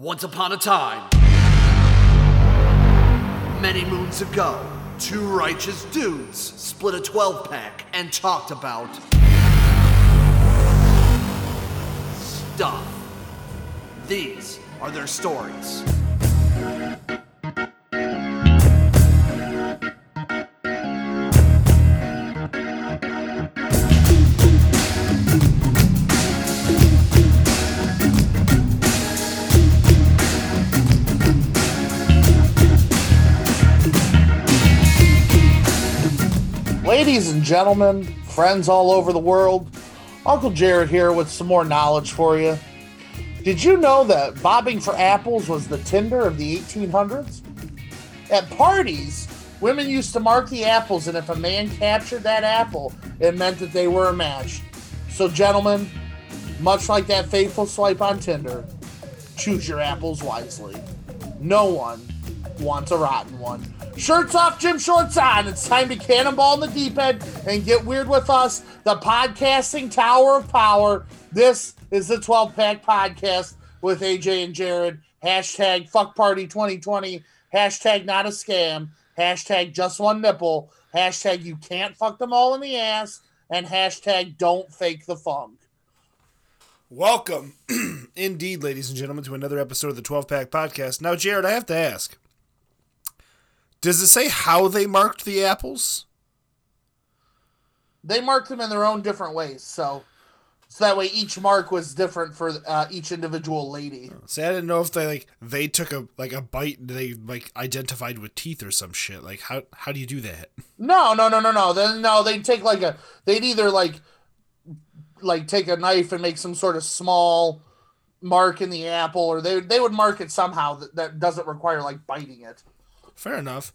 Once upon a time, many moons ago, two righteous dudes split a 12 pack and talked about stuff. These are their stories. Ladies and gentlemen, friends all over the world, Uncle Jared here with some more knowledge for you. Did you know that bobbing for apples was the Tinder of the 1800s? At parties, women used to mark the apples, and if a man captured that apple, it meant that they were a match. So, gentlemen, much like that faithful swipe on Tinder, choose your apples wisely. No one wants a rotten one. Shirts off, gym shorts on. It's time to cannonball in the deep end and get weird with us, the podcasting tower of power. This is the 12 pack podcast with AJ and Jared. Hashtag fuck party 2020. Hashtag not a scam. Hashtag just one nipple. Hashtag you can't fuck them all in the ass. And hashtag don't fake the funk. Welcome, indeed, ladies and gentlemen, to another episode of the 12 Pack Podcast. Now, Jared, I have to ask Does it say how they marked the apples? They marked them in their own different ways. So, so that way each mark was different for uh, each individual lady. See, I didn't know if they like they took a like a bite and they like identified with teeth or some shit. Like how how do you do that? No, no, no, no, no. Then no, they'd take like a they'd either like like take a knife and make some sort of small mark in the apple, or they they would mark it somehow that, that doesn't require like biting it. Fair enough.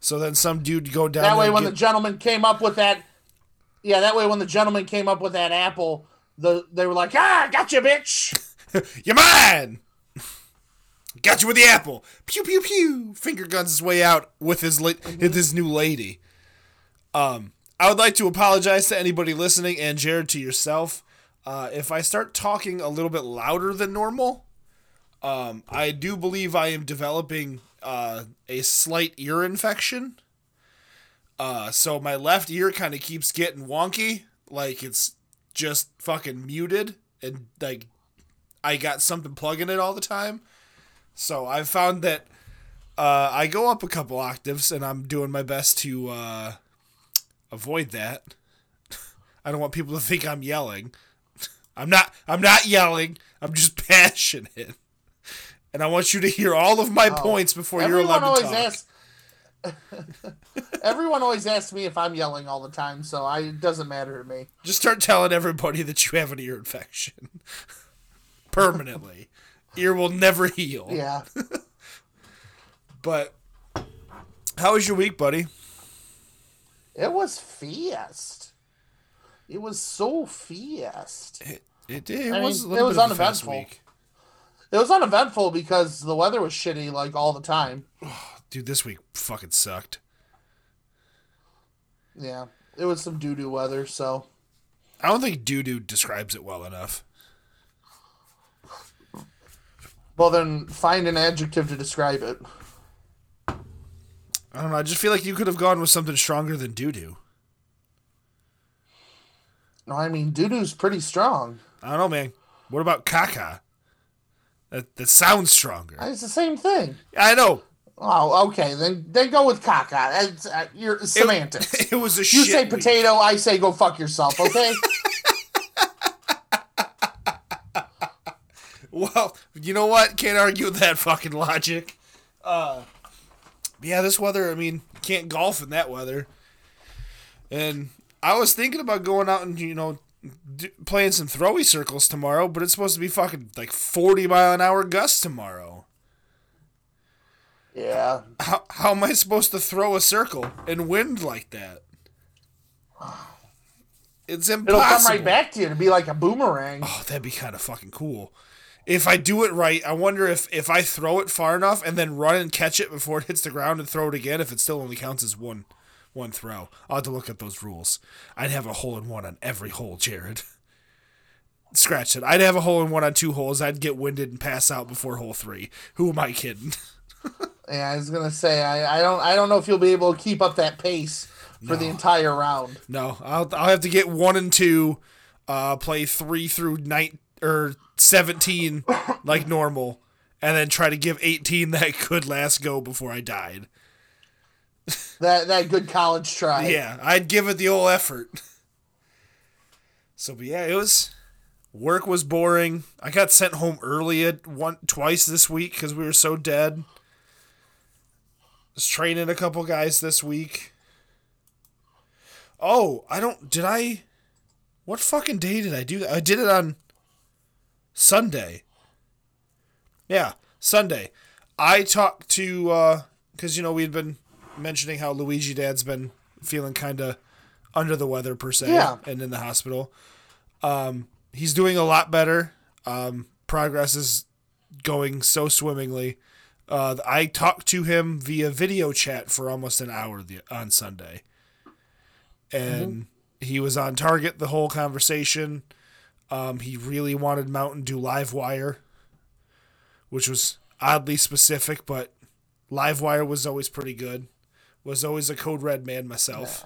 So then some dude go down. That way, when get- the gentleman came up with that, yeah, that way when the gentleman came up with that apple, the they were like, ah, gotcha, bitch. You're mine! Got you with the apple. Pew pew pew. Finger guns his way out with his la- with his new lady. Um, I would like to apologize to anybody listening and Jared to yourself. Uh, if I start talking a little bit louder than normal, um, I do believe I am developing uh, a slight ear infection. Uh, so my left ear kind of keeps getting wonky, like it's just fucking muted and like I got something plugging it all the time. So I've found that uh, I go up a couple octaves and I'm doing my best to uh, avoid that. I don't want people to think I'm yelling. I'm not I'm not yelling. I'm just passionate. And I want you to hear all of my oh, points before you're allowed to talk. asks. Everyone always asks me if I'm yelling all the time, so I, it doesn't matter to me. Just start telling everybody that you have an ear infection. Permanently. ear will never heal. Yeah. But how was your week, buddy? It was fast. It was so fast. It it, it I was mean, a it was bit of a fast uneventful. week. It was uneventful because the weather was shitty like all the time. Dude, this week fucking sucked. Yeah. It was some doo doo weather, so I don't think doo doo describes it well enough. well then find an adjective to describe it. I don't know. I just feel like you could have gone with something stronger than doo doo. No, I mean doo doo's pretty strong. I don't know, man. What about caca? That that sounds stronger. It's the same thing. I know. Oh, okay. Then then go with caca. It's, uh, you're semantics. It was a you say week. potato, I say go fuck yourself. Okay. Well, you know what? Can't argue with that fucking logic. Uh, yeah, this weather. I mean, can't golf in that weather. And I was thinking about going out and you know d- playing some throwy circles tomorrow, but it's supposed to be fucking like forty mile an hour gusts tomorrow. yeah. How how am I supposed to throw a circle and wind like that? It's impossible. It'll come right back to you to be like a boomerang. Oh, that'd be kind of fucking cool. If I do it right, I wonder if if I throw it far enough and then run and catch it before it hits the ground and throw it again, if it still only counts as one one throw. I'll have to look at those rules. I'd have a hole in one on every hole, Jared. scratch it. I'd have a hole in one on two holes. I'd get winded and pass out before hole three. Who am I kidding? Yeah, I was gonna say I, I don't I don't know if you'll be able to keep up that pace for the entire round. No, I'll I'll have to get one and two, uh, play three through nine or seventeen like normal, and then try to give eighteen that good last go before I died. That that good college try. Yeah, I'd give it the whole effort. So, but yeah, it was work was boring. I got sent home early at one twice this week because we were so dead. Was training a couple guys this week. Oh, I don't. Did I? What fucking day did I do that? I did it on Sunday. Yeah, Sunday. I talked to uh, because you know we'd been mentioning how Luigi Dad's been feeling kind of under the weather per se, Yeah. and in the hospital. Um, he's doing a lot better. Um, progress is going so swimmingly. Uh, I talked to him via video chat for almost an hour the, on Sunday, and he was on target the whole conversation. Um, he really wanted Mountain Dew Live Wire, which was oddly specific, but Live Wire was always pretty good. Was always a Code Red man myself.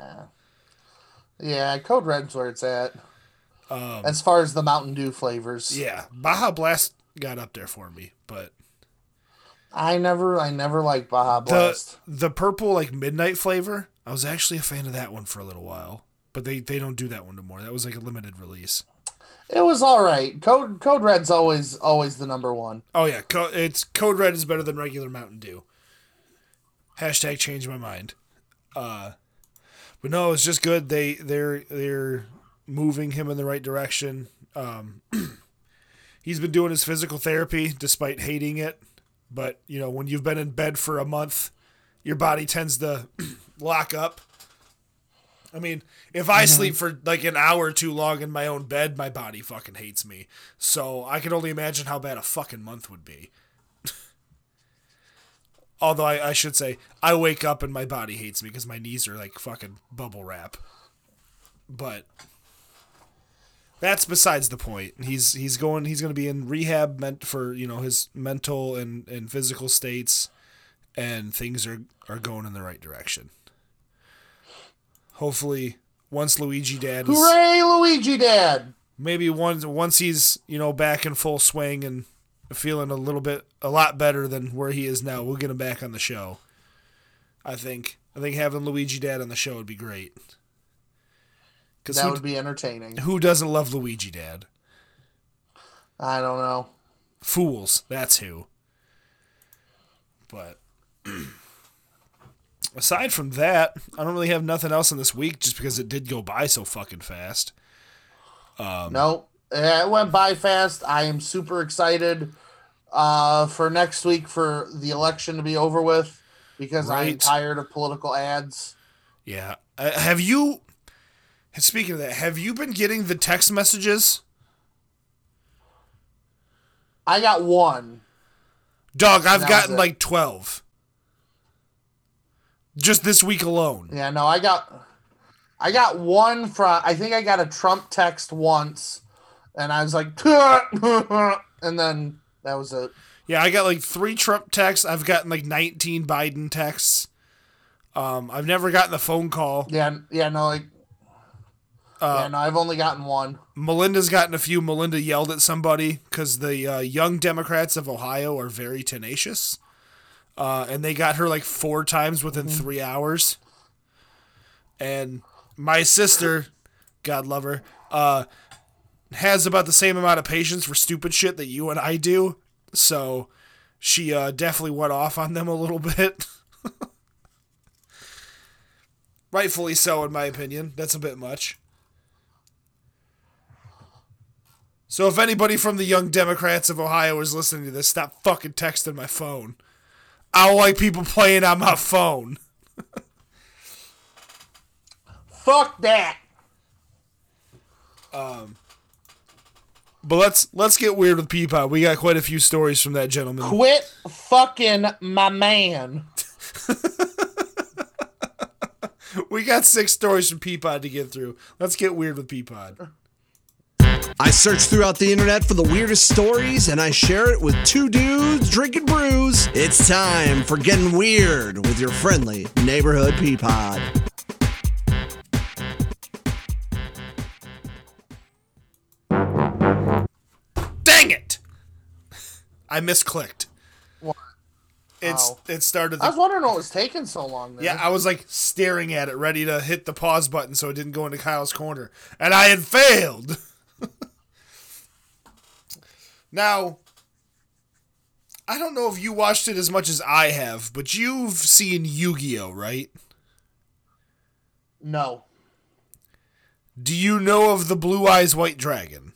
Yeah, Code Red's where it's at. as far as the Mountain Dew flavors. Um, Yeah, Baja Blast got up there for me, but I never I never liked Baja the Blast. the purple like midnight flavor, I was actually a fan of that one for a little while. But they, they don't do that one anymore. That was like a limited release. It was all right. Code Code Red's always always the number one. Oh yeah, Co- it's Code Red is better than regular Mountain Dew. Hashtag change my mind. Uh, but no, it's just good. They they're they're moving him in the right direction. Um, he's been doing his physical therapy despite hating it. But you know, when you've been in bed for a month, your body tends to lock up. I mean, if I sleep for like an hour too long in my own bed, my body fucking hates me. So I can only imagine how bad a fucking month would be. Although I, I should say, I wake up and my body hates me because my knees are like fucking bubble wrap. But that's besides the point. He's he's going he's going to be in rehab meant for you know his mental and, and physical states, and things are are going in the right direction. Hopefully, once Luigi Dad is Hooray, Luigi Dad! maybe once once he's you know back in full swing and feeling a little bit a lot better than where he is now, we'll get him back on the show. I think I think having Luigi Dad on the show would be great. Because That would be entertaining. who doesn't love Luigi Dad? I don't know. Fools, that's who. But aside from that, I don't really have nothing else in this week just because it did go by so fucking fast. Um, no, it went by fast. I am super excited uh, for next week for the election to be over with because I'm tired of political ads. Yeah. Uh, have you Speaking of that, have you been getting the text messages? I got one. Dog, I've gotten it. like 12. Just this week alone. Yeah, no, I got I got one from I think I got a Trump text once and I was like and then that was it. Yeah, I got like three Trump texts. I've gotten like 19 Biden texts. Um, I've never gotten a phone call. Yeah, yeah, no, like Uh, yeah, no, I've only gotten one. Melinda's gotten a few. Melinda yelled at somebody because the uh, young Democrats of Ohio are very tenacious. Uh, and they got her like four times within three hours. And my sister, God love her, uh, has about the same amount of patience for stupid shit that you and I do. So she uh, definitely went off on them a little bit. Rightfully so, in my opinion. That's a bit much. So if anybody from the Young Democrats of Ohio is listening to this, stop fucking texting my phone. I don't like people playing on my phone. Fuck that. But let's let's get weird with Peapod. We got quite a few stories from that gentleman. Quit fucking my man. We got six stories from Peapod to get through. Let's get weird with Peapod. I search throughout the internet for the weirdest stories and I share it with two dudes drinking brews. It's time for Getting Weird with your friendly neighborhood pea I misclicked. What? It's Oh. it started. I was wondering what was taking so long. There. yeah, I was like staring at it, ready to hit the pause button so it didn't go into Kyle's corner, and I had failed. now, I don't know if you watched it as much as I have, but you've seen Yu-Gi-Oh, right? no. Do you know of the Blue Eyes White Dragon?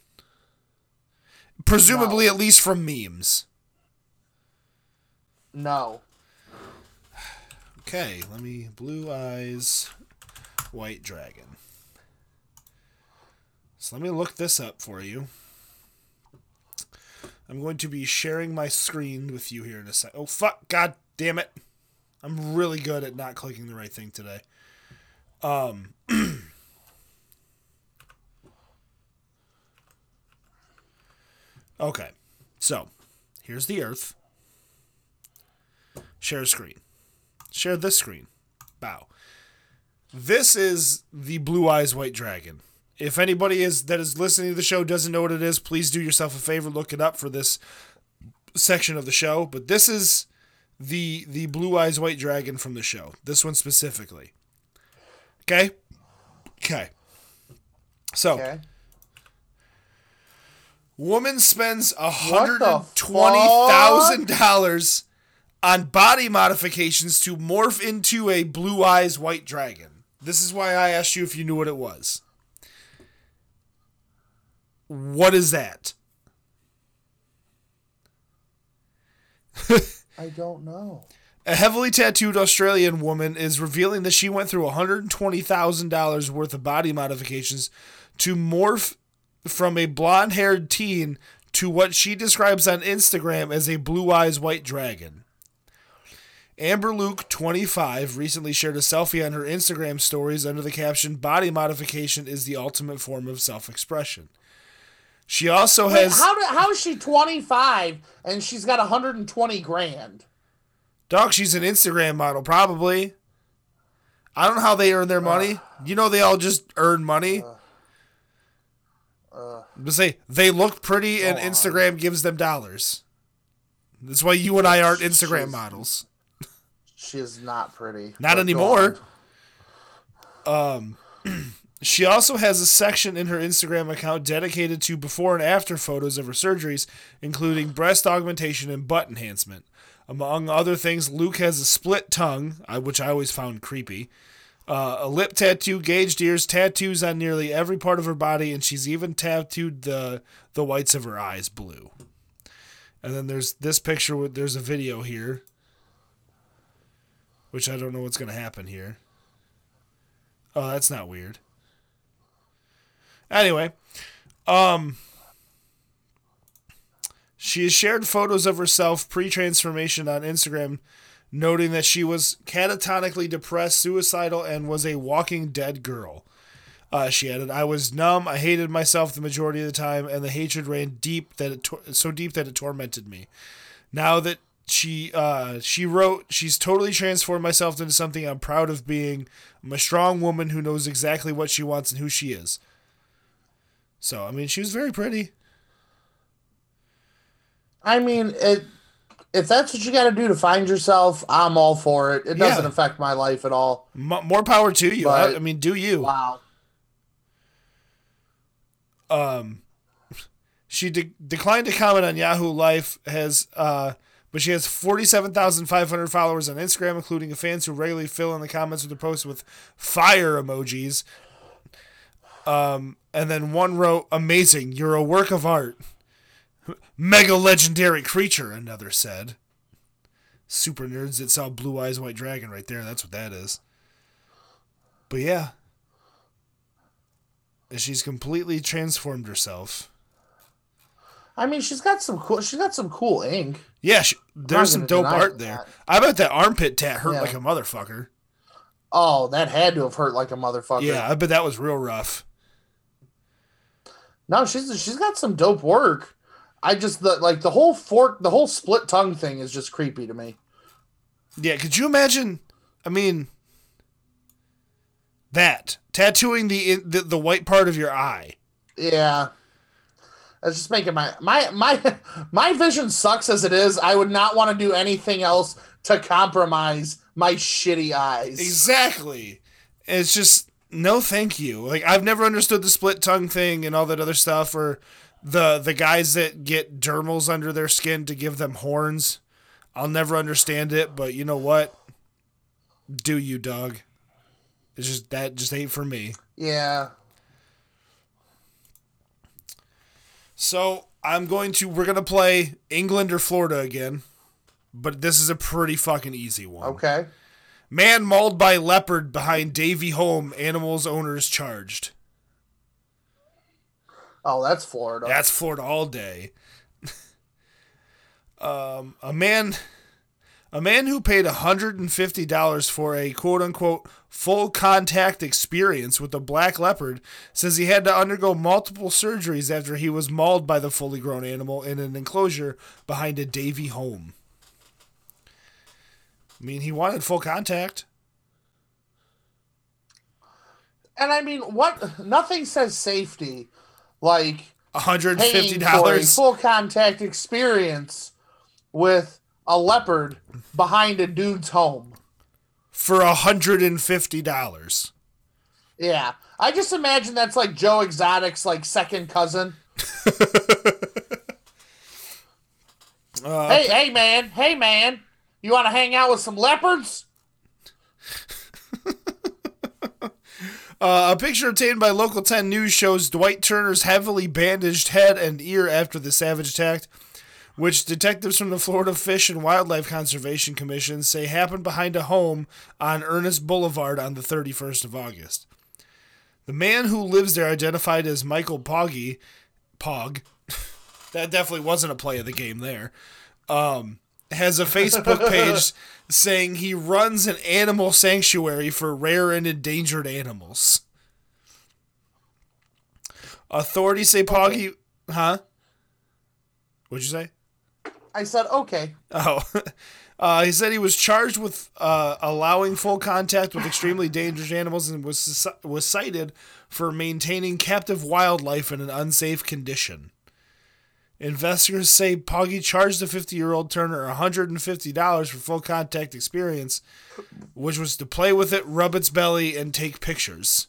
Presumably, No. at least from memes. No. Okay, let me Blue Eyes White Dragon. So let me look this up for you. I'm going to be sharing my screen with you here in a sec. Oh fuck! God damn it! I'm really good at not clicking the right thing today. Um. okay, so here's the Earth. Share screen. Share this screen. Bow. This is the Blue Eyes White Dragon. If anybody is that is listening to the show doesn't know what it is, please do yourself a favor, look it up for this section of the show. But this is the the Blue Eyes White Dragon from the show. This one specifically. Okay? Okay. So Okay. Woman spends the hundred and twenty thousand dollars on body modifications to morph into a blue eyes white dragon. This is why I asked you if you knew what it was. What is that? I don't know. A heavily tattooed Australian woman is revealing that she went through $120,000 worth of body modifications to morph from a blonde haired teen to what she describes on Instagram as a blue eyes white dragon. Amber Luke, 25, recently shared a selfie on her Instagram stories under the caption Body modification is the ultimate form of self expression. She also Wait, has. how, do, how is she 25 and she's got 120 grand? Dog, she's an Instagram model, probably. I don't know how they earn their money. Uh. You know, they all just earn money. Uh. But say they look pretty, and on. Instagram gives them dollars. That's why you and I aren't Instagram Jeez. models. She is not pretty. Not anymore. Um, She also has a section in her Instagram account dedicated to before and after photos of her surgeries, including breast augmentation and butt enhancement. Among other things, Luke has a split tongue, which I always found creepy, uh, a lip tattoo, gauged ears, tattoos on nearly every part of her body, and she's even tattooed the the whites of her eyes blue. And then there's this picture. There's a video here, which I don't know what's going to happen here. Oh, that's not weird. Anyway, um, she has shared photos of herself pre-transformation on Instagram, noting that she was catatonically depressed, suicidal, and was a walking dead girl. Uh, she added, "I was numb. I hated myself the majority of the time, and the hatred ran deep that it so deep that it tormented me. Now that she uh, she wrote, she's totally transformed myself into something I'm proud of being. I'm a strong woman who knows exactly what she wants and who she is. So I mean, she was very pretty. I mean, it, if that's what you got to do to find yourself, I'm all for it. It doesn't Yeah. affect my life at all. M- more power to you. I, But- I mean, do you? Wow. Um, she de- declined to comment on Yahoo Life. Has uh, but she has forty-seven thousand five hundred followers on Instagram, including fans who regularly fill in the comments with the posts with fire emojis. Um, and then one wrote, "Amazing, you're a work of art." Mega legendary creature, another said. Super nerds that saw Blue Eyes White Dragon right there. That's what that is. But yeah. And She's completely transformed herself. I mean, she's got some cool. She's got some cool ink. Yeah, she, there's some dope art there. that. I bet that armpit tat hurt Yeah. like a motherfucker. Oh, that had to have hurt like a motherfucker. Yeah, I bet that was real rough. No, she's she's got some dope work. I just the like the whole fork, the whole split tongue thing is just creepy to me. Yeah, could you imagine? I mean, that tattooing the the, the white part of your eye. Yeah. That's just making my my my my vision sucks as it is. I would not want to do anything else to compromise my shitty eyes. Exactly. It's just no thank you. Like I've never understood the split tongue thing and all that other stuff or the the guys that get dermals under their skin to give them horns. I'll never understand it, but you know what? Do you, Doug? It's just that just ain't for me. Yeah. So I'm going to we're gonna play England or Florida again, but this is a pretty fucking easy one. Okay. Man mauled by leopard behind Davie home. Animals owners charged. Oh, that's Florida. That's Florida all day. um, a man, a man who paid hundred and fifty dollars for a quote unquote full contact experience with a black leopard says he had to undergo multiple surgeries after he was mauled by the fully grown animal in an enclosure behind a Davie home. I mean, he wanted full contact. and I mean, what? Nothing says safety like hundred and fifty paying for a dollars. full contact experience with a leopard behind a dude's home. for hundred and fifty dollars. Yeah, I just imagine that's like Joe Exotic's like second cousin. hey, uh, hey, man, hey, man, you want to hang out with some leopards? Uh, a picture obtained by Local 10 News shows Dwight Turner's heavily bandaged head and ear after the savage attack, which detectives from the Florida Fish and Wildlife Conservation Commission say happened behind a home on Ernest Boulevard on the 31st of August. The man who lives there, identified as Michael Poggy, Pog, that definitely wasn't a play of the game there, um, has a Facebook page saying he runs an animal sanctuary for rare and endangered animals. Authorities say Poggy, huh? What'd you say? I said, okay. Oh, uh, he said he was charged with uh, allowing full contact with extremely dangerous animals and was was cited for maintaining captive wildlife in an unsafe condition. Investigators say Poggy charged the 50 year old Turner $150 for full contact experience, which was to play with it, rub its belly, and take pictures.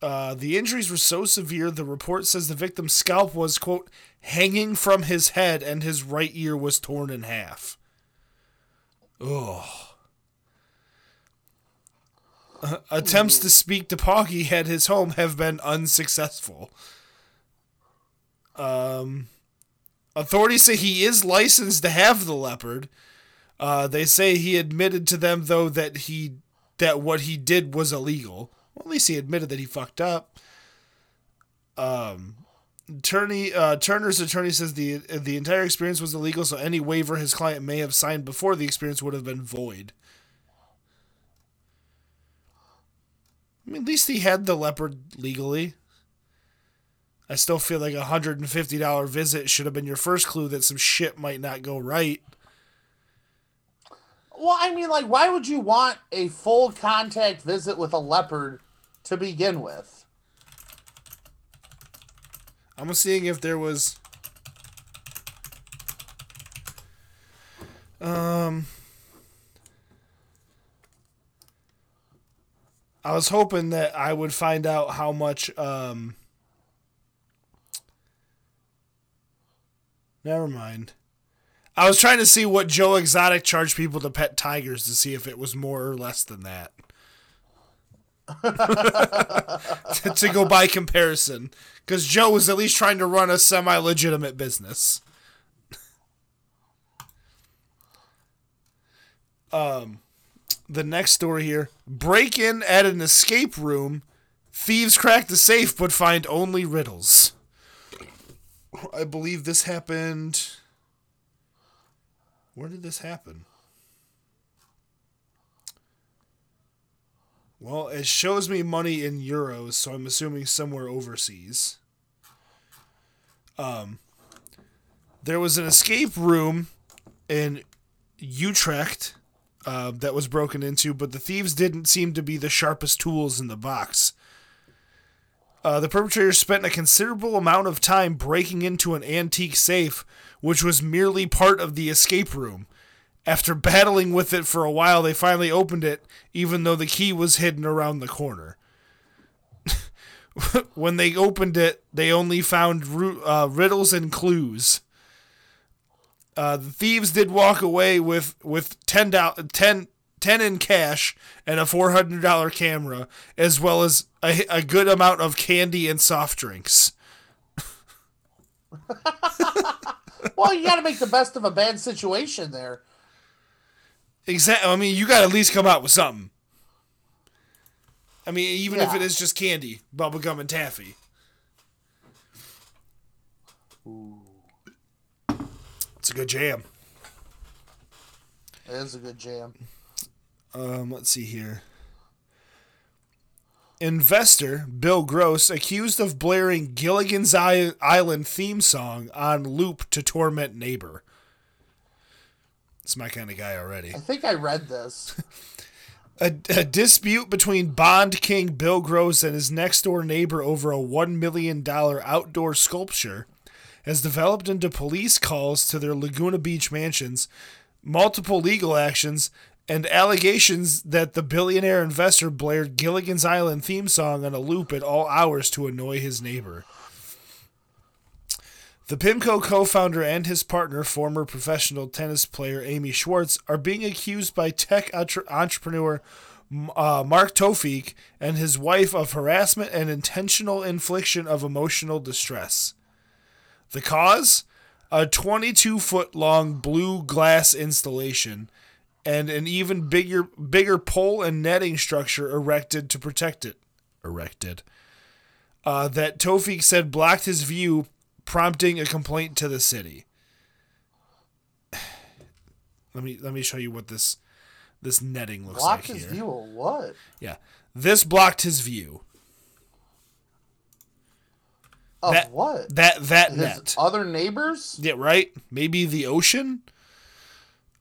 Uh, the injuries were so severe, the report says the victim's scalp was, quote, hanging from his head and his right ear was torn in half. Ugh. Uh, attempts to speak to Poggy at his home have been unsuccessful. Um, authorities say he is licensed to have the leopard. Uh, they say he admitted to them though that he that what he did was illegal. Well, at least he admitted that he fucked up. Um, attorney uh, Turner's attorney says the the entire experience was illegal, so any waiver his client may have signed before the experience would have been void. I mean, at least he had the leopard legally. I still feel like a hundred and fifty dollar visit should have been your first clue that some shit might not go right. Well, I mean, like, why would you want a full contact visit with a leopard to begin with? I'm seeing if there was. Um. I was hoping that I would find out how much. Um, never mind. I was trying to see what Joe Exotic charged people to pet tigers to see if it was more or less than that. to, to go by comparison. Because Joe was at least trying to run a semi legitimate business. um, the next story here break in at an escape room. Thieves crack the safe but find only riddles. I believe this happened. Where did this happen? Well, it shows me money in euros, so I'm assuming somewhere overseas. Um, there was an escape room in Utrecht uh, that was broken into, but the thieves didn't seem to be the sharpest tools in the box. Uh, the perpetrators spent a considerable amount of time breaking into an antique safe, which was merely part of the escape room. After battling with it for a while, they finally opened it, even though the key was hidden around the corner. when they opened it, they only found uh, riddles and clues. Uh, the thieves did walk away with with ten, do- 10, 10 in cash and a four hundred dollar camera, as well as a, a good amount of candy and soft drinks. well, you got to make the best of a bad situation there. Exactly. I mean, you got to at least come out with something. I mean, even if it is just candy, bubblegum, and taffy. Ooh. It's a good jam. It is a good jam. Um, let's see here. Investor Bill Gross accused of blaring Gilligan's Island theme song on loop to torment neighbor. It's my kind of guy already. I think I read this. A, a dispute between Bond King Bill Gross and his next door neighbor over a $1 million outdoor sculpture has developed into police calls to their Laguna Beach mansions, multiple legal actions, and allegations that the billionaire investor blared Gilligan's Island theme song on a loop at all hours to annoy his neighbor. The PIMCO co founder and his partner, former professional tennis player Amy Schwartz, are being accused by tech entre- entrepreneur uh, Mark Towfiq and his wife of harassment and intentional infliction of emotional distress. The cause? A 22 foot long blue glass installation and an even bigger bigger pole and netting structure erected to protect it. Erected. Uh, that Towfiq said blocked his view, prompting a complaint to the city. Let me let me show you what this this netting looks Blocked like Blocked his view of what? Yeah, this blocked his view. Of That- what? That that His net. other neighbors? Yeah, right. Maybe the ocean.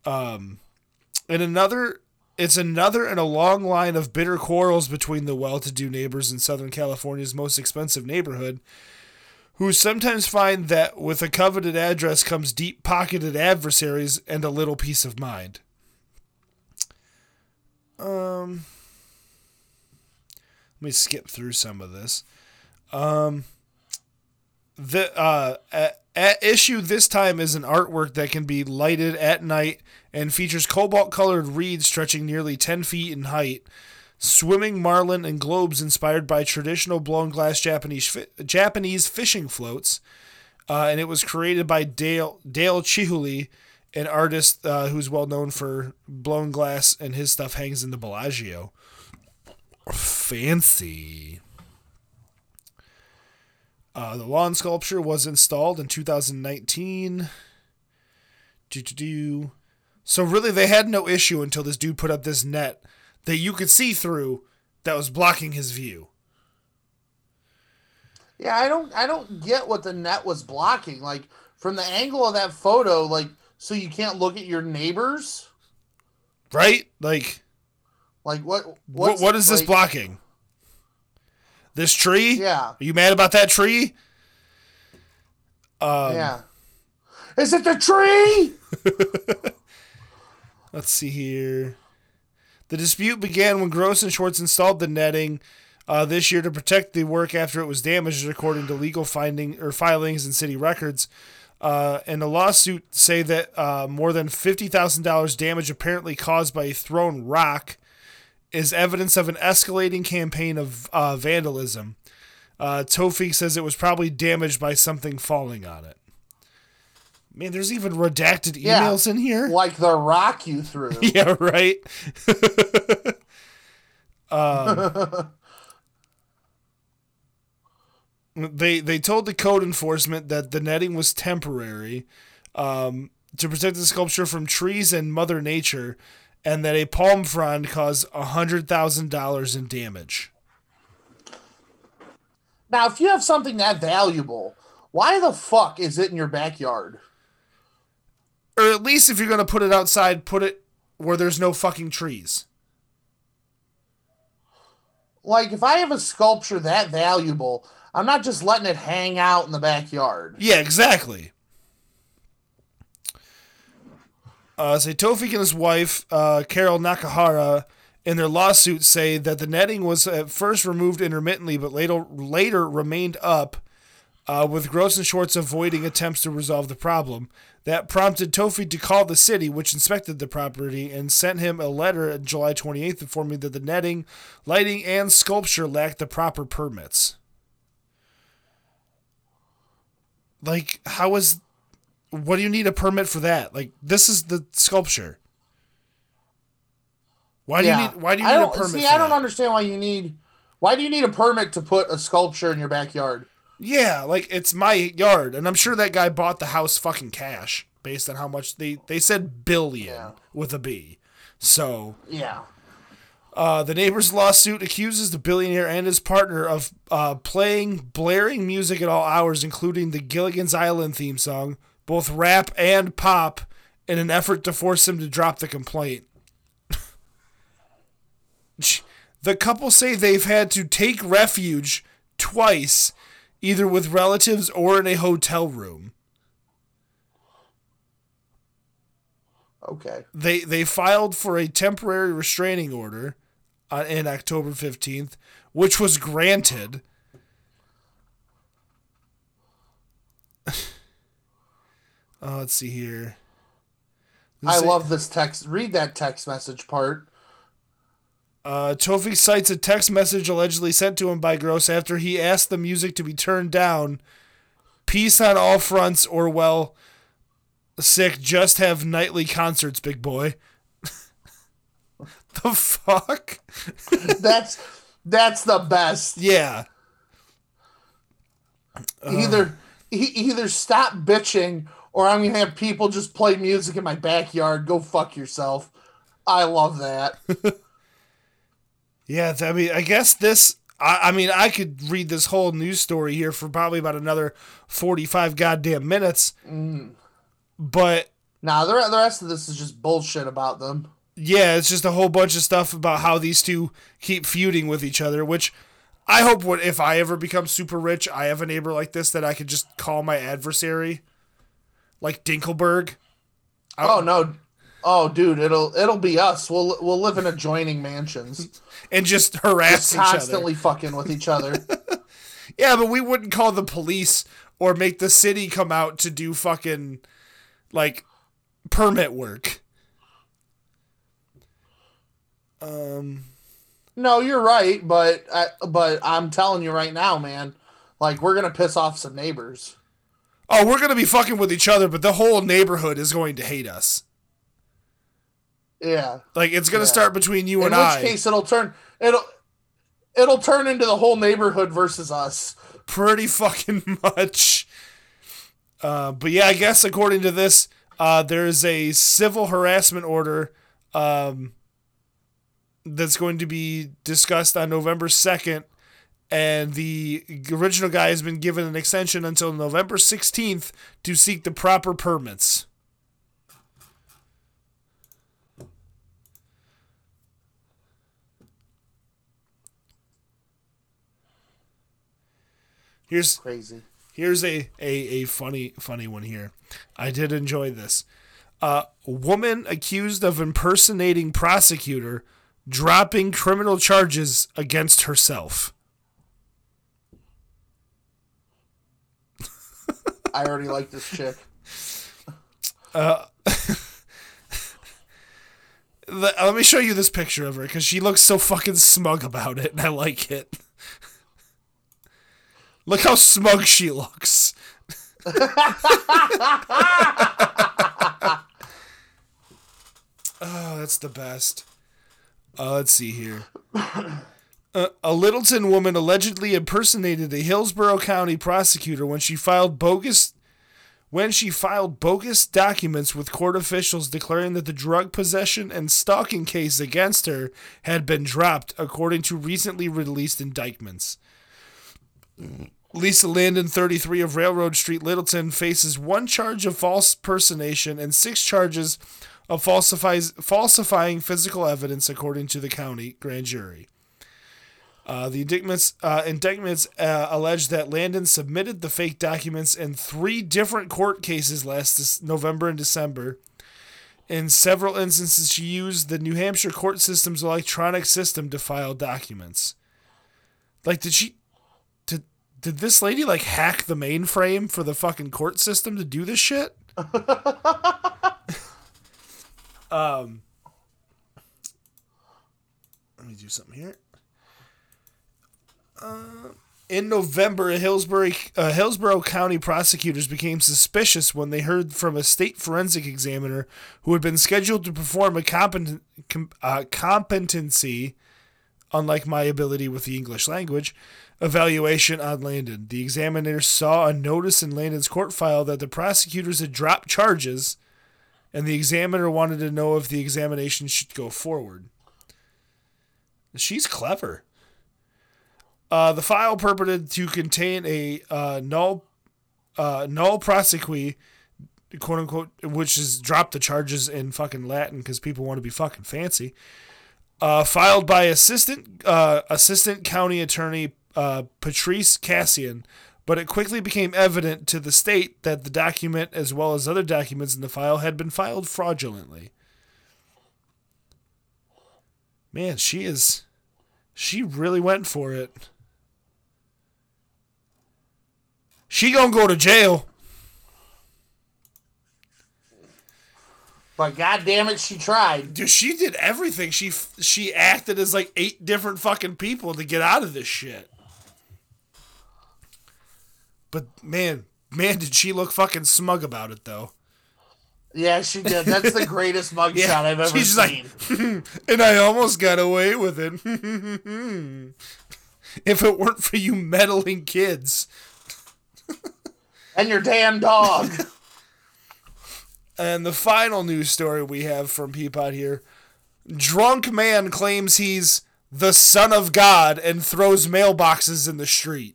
Um, and another. It's another in a long line of bitter quarrels between the well-to-do neighbors in Southern California's most expensive neighborhood, who sometimes find that with a coveted address comes deep-pocketed adversaries and a little peace of mind. Um, let me skip through some of this. Um, the uh at, at issue this time is an artwork that can be lighted at night and features cobalt colored reeds stretching nearly 10 feet in height swimming marlin and globes inspired by traditional blown glass japanese fi- japanese fishing floats uh, and it was created by dale dale chihuly an artist uh, who's well known for blown glass and his stuff hangs in the bellagio fancy uh, the lawn sculpture was installed in 2019. Do-do-do. So really, they had no issue until this dude put up this net that you could see through that was blocking his view. Yeah, I don't I don't get what the net was blocking. Like from the angle of that photo, like so you can't look at your neighbors? Right? Like, Like what what, what's- what is this like, blocking? This tree? Yeah. Are you mad about that tree? Um, yeah. Is it the tree? Let's see here. The dispute began when Gross and Schwartz installed the netting uh, this year to protect the work after it was damaged, according to legal finding or filings and city records. Uh, and the lawsuit say that uh, more than fifty thousand dollars damage apparently caused by a thrown rock is evidence of an escalating campaign of uh, vandalism. Uh, Towfiq says it was probably damaged by something falling on it. Man, there's even redacted Yeah. emails in here. Like the rock you threw. Yeah, right. um, they they told the code enforcement that the netting was temporary um, to protect the sculpture from trees and Mother Nature, and that a palm frond caused $100,000 in damage. Now, if you have something that valuable, why the fuck is it in your backyard? Or at least if you're going to put it outside, put it where there's no fucking trees. Like, if I have a sculpture that valuable, I'm not just letting it hang out in the backyard. Yeah, exactly. Uh, say Towfiq and his wife, uh, Carol Nakahara, in their lawsuit say that the netting was at first removed intermittently, but later later remained up, uh, with Gross and Schwartz avoiding attempts to resolve the problem. That prompted Towfiq to call the city, which inspected the property and sent him a letter on July 28th informing that the netting, lighting, and sculpture lacked the proper permits. Like, how is what do you need a permit for that? Like this is the sculpture. Why do you need why do you I need a don't- permit? See, I don't that? understand why you need. Why do you need a permit to put a sculpture in your backyard? Yeah, like it's my yard, and I'm sure that guy bought the house fucking cash based on how much they they said billion Yeah. with a B. So Yeah. uh, the neighbor's lawsuit accuses the billionaire and his partner of uh, playing blaring music at all hours, including the Gilligan's Island theme song, both rap and pop, in an effort to force him to drop the complaint. the couple say they've had to take refuge twice, either with relatives or in a hotel room. Okay. they they filed for a temporary restraining order on, in October 15th, which was granted. oh, let's see here. I This- love this text. Read that text message part. Uh, Towfiq cites a text message allegedly sent to him by Gross after he asked the music to be turned down. Peace on all fronts, or well, sick. Just have nightly concerts, big boy. the fuck? That's that's the best. Yeah. Either e- either stop bitching or I'm gonna have people just play music in my backyard. Go fuck yourself. I love that. Yeah, I mean, I guess this. I, I mean, I could read this whole news story here for probably about another forty-five goddamn minutes. Mm. But Nah, the, the rest of this is just bullshit about them. yeah, it's just a whole bunch of stuff about how these two keep feuding with each other. Which I hope, what if I ever become super rich, I have a neighbor like this that I could just call my adversary, like Dinkleberg. Oh no. Oh dude, it'll it'll be us. We'll we'll live in adjoining mansions. And just harass each other. constantly fucking with each other. Yeah, but we wouldn't call the police or make the city come out to do fucking like permit work. Um No, you're right, but I, but I'm telling you right now, man, like we're gonna piss off some neighbors. Oh, we're gonna be fucking with each other, but the whole neighborhood is going to hate us. Yeah. Like it's gonna Yeah. start between you In and I. In which case, it'll turn it'll it'll turn into the whole neighborhood versus us. pretty fucking much. Uh, but yeah, I guess according to this, uh, there's a civil harassment order um, that's going to be discussed on November 2nd. And the original guy has been given an extension until November 16th to seek the proper permits. Here's Crazy. Here's a, a, a funny funny one here. I did enjoy this. Uh, woman accused of impersonating prosecutor dropping criminal charges against herself. I already like this chick. The- let me show you this picture of her because she looks so fucking smug about it, and I like it. Look how smug she looks. oh, that's the best. Uh, let's see here. Uh, a Littleton woman allegedly impersonated a Hillsborough County prosecutor when she filed bogus when she filed bogus documents with court officials declaring that the drug possession and stalking case against her had been dropped, according to recently released indictments. Lisa Landon, 33 of Railroad Street, Littleton, faces one charge of false personation and six charges of falsifying physical evidence, according to the county grand jury. Uh, the indictments uh, indictments uh, allege that Landon submitted the fake documents in three different court cases last Dec- November and December. In several instances, she used the New Hampshire court system's electronic system to file documents. Like, did she? Did this lady like hack the mainframe for the fucking court system to do this shit? um. Let me do something here. In November, Hillsborough, uh, Hillsborough County prosecutors became suspicious when they heard from a state forensic examiner who had been scheduled to perform a competen- com- uh, competency, unlike my ability with the English language, evaluation on Landon. The examiner saw a notice in Landon's court file that the prosecutors had dropped charges, and the examiner wanted to know if the examination should go forward. She's clever. Uh, the file purported to contain a uh, nolle uh, nolle prosequi, quote unquote, which is drop the charges in fucking Latin because people want to be fucking fancy. Uh, filed by assistant uh, assistant county attorney uh, Patrice Cassian, but it quickly became evident to the state that the document, as well as other documents in the file, had been filed fraudulently. Man, she is. She really went for it. She gonna go to jail. But god damn it, she tried. Dude, she did everything. She she acted as like eight different fucking people to get out of this shit. But man, man, did she look fucking smug about it though. Yeah, she did. That's the greatest mugshot Yeah, I've ever she's seen. like- And I almost got away with it. if it weren't for you meddling kids. and your damn dog. And the final news story we have from Peapod here drunk man claims he's the son of God and throws mailboxes in the street.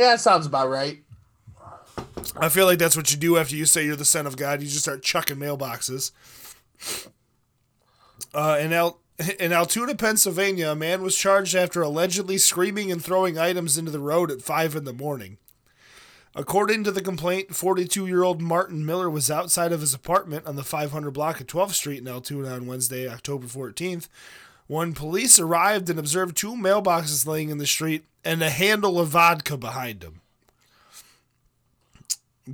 Yeah, that sounds about right. I feel like that's what you do after you say you're the son of God. You just start chucking mailboxes. Uh, in, Al- in Altoona, Pennsylvania, a man was charged after allegedly screaming and throwing items into the road at 5 in the morning. According to the complaint, 42 year old Martin Miller was outside of his apartment on the 500 block of 12th Street in Altoona on Wednesday, October 14th, when police arrived and observed two mailboxes laying in the street and a handle of vodka behind them.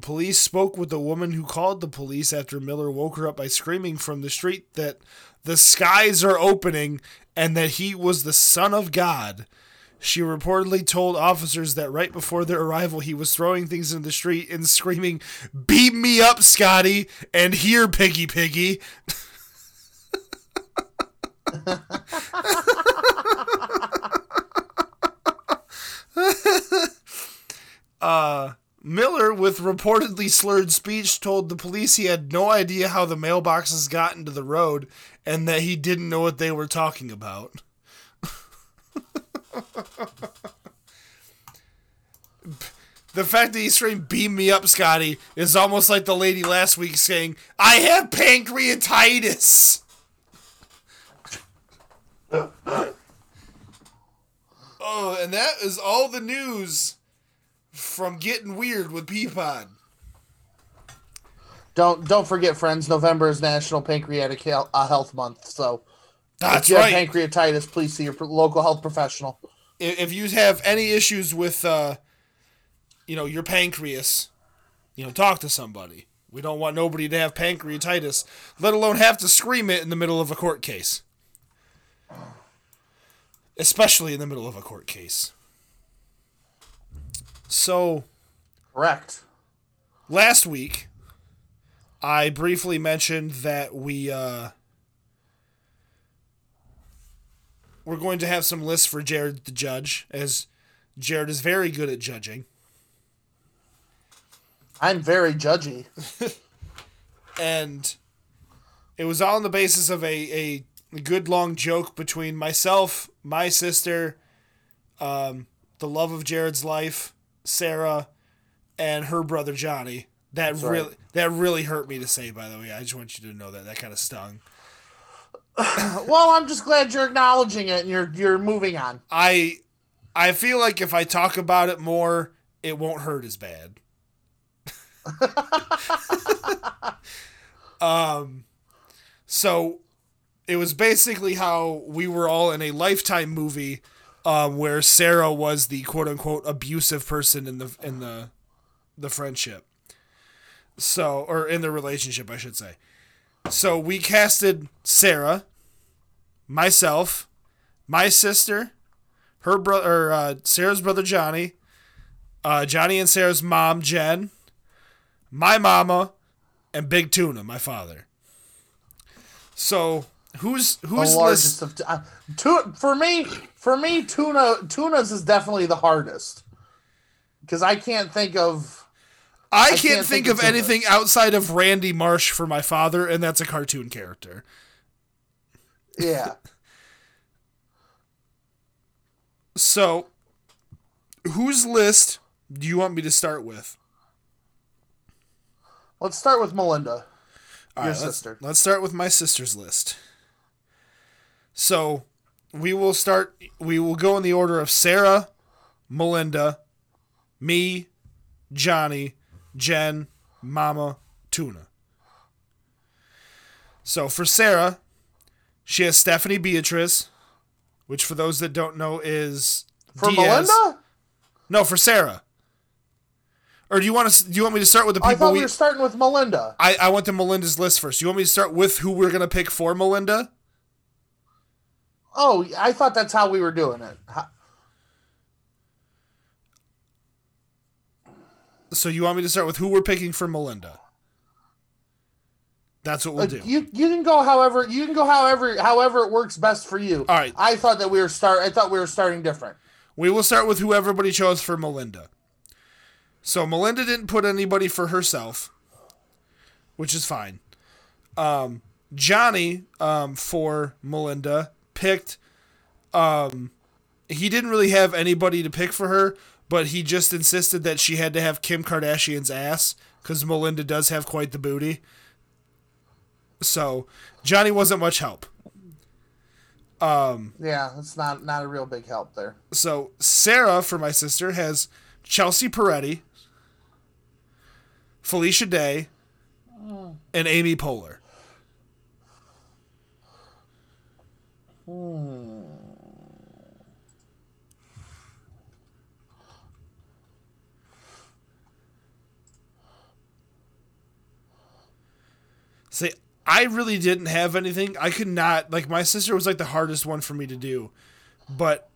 Police spoke with the woman who called the police after Miller woke her up by screaming from the street that the skies are opening and that he was the son of God. She reportedly told officers that right before their arrival, he was throwing things in the street and screaming, Beat me up, Scotty, and here, Piggy Piggy. Uh, Miller, with reportedly slurred speech, told the police he had no idea how the mailboxes got into the road and that he didn't know what they were talking about. the fact that he screamed, Beam me up, Scotty, is almost like the lady last week saying, I have pancreatitis. Oh, and that is all the news from getting weird with Peapod. Don't don't forget, friends. November is National Pancreatic uh, Health Month. So That's if you right. have pancreatitis, please see your local health professional. if if you have any issues with, uh, you know, your pancreas, you know, talk to somebody. We don't want nobody to have pancreatitis, let alone have to scream it in the middle of a court case. Especially in the middle of a court case. So, Correct. last week, I briefly mentioned that we uh, we're going to have some lists for Jared the judge, as Jared is very good at judging. I'm very judgy. and it was all on the basis of a, a good long joke between myself, my sister, um, the love of Jared's life, Sarah, and her brother Johnny. That really that really hurt me to say. By the way, I just want you to know that that kind of stung. Well, I'm just glad you're acknowledging it and you're you're moving on. I I feel like if I talk about it more, it won't hurt as bad. um so it was basically how we were all in a lifetime movie um, where Sarah was the quote unquote abusive person in the in the the friendship. So or in the relationship I should say. So we casted Sarah, myself, my sister, her brother, uh, Sarah's brother Johnny, uh, Johnny and Sarah's mom Jen, my mama, and Big Tuna, my father. So who's The who's largest list? of uh, tu- for me for me tuna tunas is definitely the hardest because I can't think of I, can't can't, think, think of of anything outside of Randy Marsh for my father, and that's a cartoon character. yeah. So, whose list do you want me to start with? Let's start with Melinda, All your right, let's- sister. Let's, start with my sister's list. So, we will start. We will go in the order of Sarah, Melinda, me, Johnny, Jen, Mama, Tuna. So for Sarah, she has Stephanie Beatriz, which for those that don't know is For Diaz. Melinda, No, for Sarah. Or do you want to? Do you want me to start with the people? I thought we? we were starting with Melinda. I, I went to Melinda's list first. You want me to start with who we're gonna pick for Melinda? Oh, I thought that's how we were doing it. How- So you want me to start with who we're picking for Melinda? That's what we'll uh, do. You you can go however you can go however however it works best for you. All right. I thought that we were start. I thought we were starting different. We will start with who everybody chose for Melinda. So Melinda didn't put anybody for herself, which is fine. Um, Johnny um, for Melinda picked. Um, he didn't really have anybody to pick for her, but he just insisted that she had to have Kim Kardashian's ass because Melinda does have quite the booty. So Johnny wasn't much help. Um Yeah, it's not not a real big help there. So Sarah for my sister has Chelsea Peretti, Felicia Day, and Amy Poehler. Hmm. See, I really didn't have anything. I could not like my sister was like the hardest one for me to do, but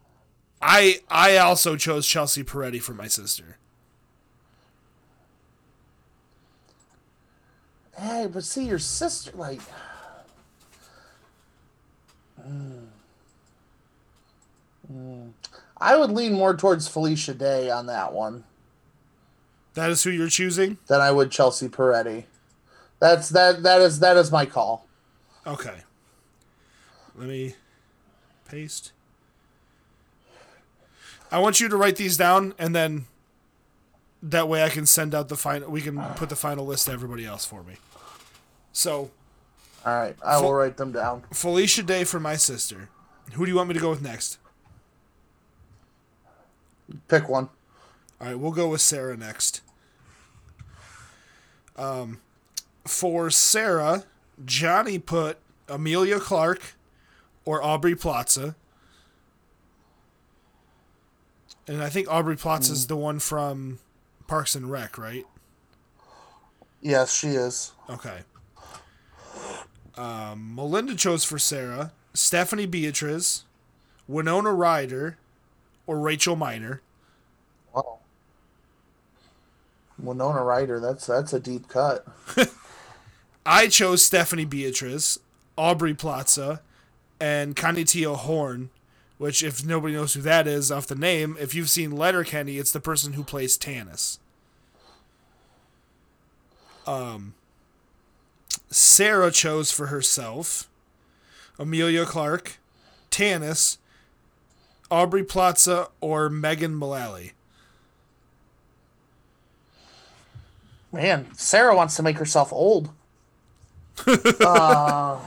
I I also chose Chelsea Peretti for my sister. Hey, but see your sister like. Mm. Mm. I would lean more towards Felicia Day on that one That is who you're choosing. than I would Chelsea Peretti. That's that that is that is my call. Okay. Let me paste. I want you to write these down and then that way I can send out the final we can put the final list to everybody else for me. So, All right, I will write them down. Felicia Day for my sister. Who do you want me to go with next? Pick one. All right, we'll go with Sarah next. Um, for Sarah, Johnny put Emilia Clarke or Aubrey Plaza. And I think Aubrey Plaza is the one from Parks and Rec, right? Yes, she is. Okay. Um, Melinda chose for Sarah Stephanie Beatriz, Winona Ryder, or Rachel Miner. Wow. Winona Ryder. That's that's a deep cut. I chose Stephanie Beatriz, Aubrey Plaza, and Kaniehtiio Horn, which if nobody knows who that is off the name, if you've seen Letterkenny, it's the person who plays Tanis. Um, Sarah chose for herself Emilia Clarke, Tanis, Aubrey Plaza, or Megan Mullally. Man, Sarah wants to make herself old. uh,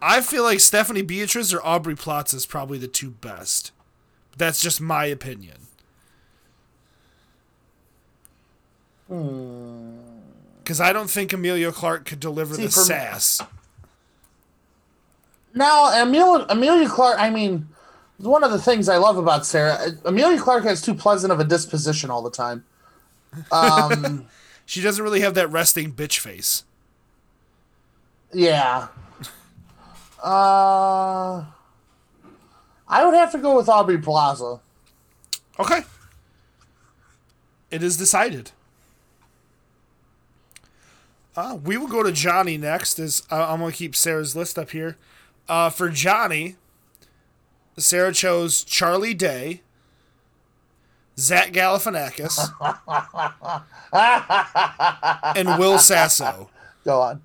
I feel like Stephanie Beatriz or Aubrey Plaza is probably the two best. That's just my opinion. Because I don't think Emilia Clarke could deliver See, the me- sass. now, Emilia, Emilia Clarke, I mean, one of the things I love about Sarah, Emilia Clarke has too pleasant of a disposition all the time. Um, She doesn't really have that resting bitch face. yeah. Uh, I would have to go with Aubrey Plaza. Okay. It is decided. Uh, we will go to Johnny next. As I'm going to keep Sarah's list up here. Uh, for Johnny, Sarah chose Charlie Day, Zach Galifianakis, and Will Sasso. Go on.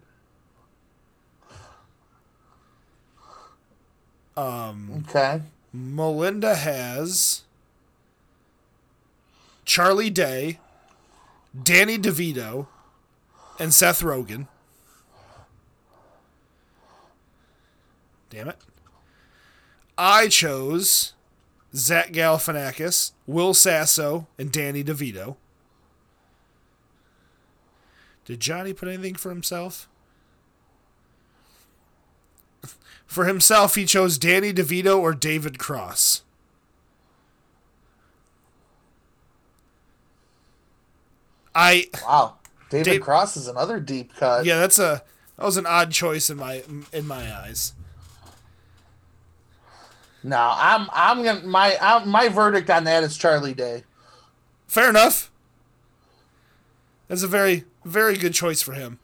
Um, Okay. Melinda has Charlie Day, Danny DeVito, and Seth Rogen. Damn it. I chose Zach Galifianakis, Will Sasso, and Danny DeVito. Did Johnny put anything for himself? For himself, he chose Danny DeVito or David Cross. I Wow. David Dave- Cross is another deep cut. yeah, that's a that was an odd choice in my in my eyes. No, I'm I'm gonna my i my verdict on that is Charlie Day. Fair enough. That's a very very good choice for him.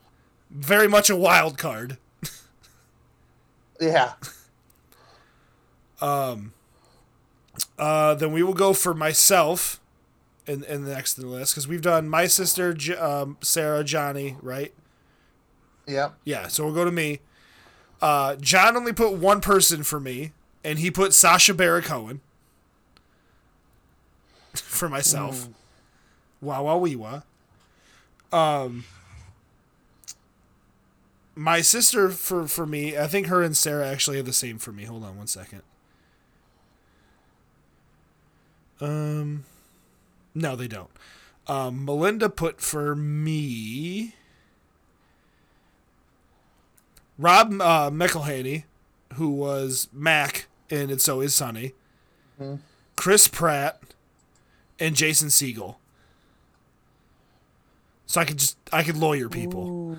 Very much a wild card. Yeah. Um. Uh, then we will go for myself in, in the next in the list because we've done my sister, J- um, Sarah, Johnny, right? Yep. Yeah, so we'll go to me. Uh, John only put one person for me, and he put Sacha Baron Cohen for myself. Wow, wow, wee, wah. Um, my sister for for me, I think her and Sarah actually have the same for me. Hold on one second. Um, no, they don't. Um, Melinda put for me. Rob uh, McElhenney, who was Mac in It's Always Sunny, mm-hmm. Chris Pratt, and Jason Segel. So I could just I could lawyer people.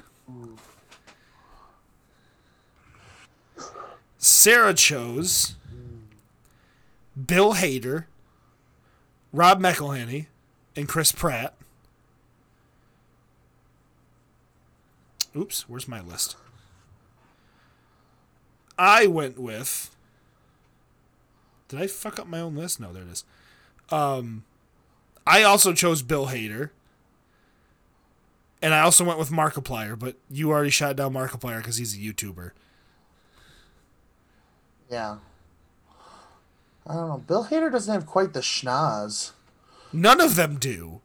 Sarah chose Bill Hader, Rob McElhenney, and Chris Pratt. Oops, where's my list? I went with. Did I fuck up my own list? No, there it is. Um, I also chose Bill Hader. And I also went with Markiplier, but you already shot down Markiplier because he's a YouTuber. Yeah. I don't know. Bill Hader doesn't have quite the schnoz. None of them do.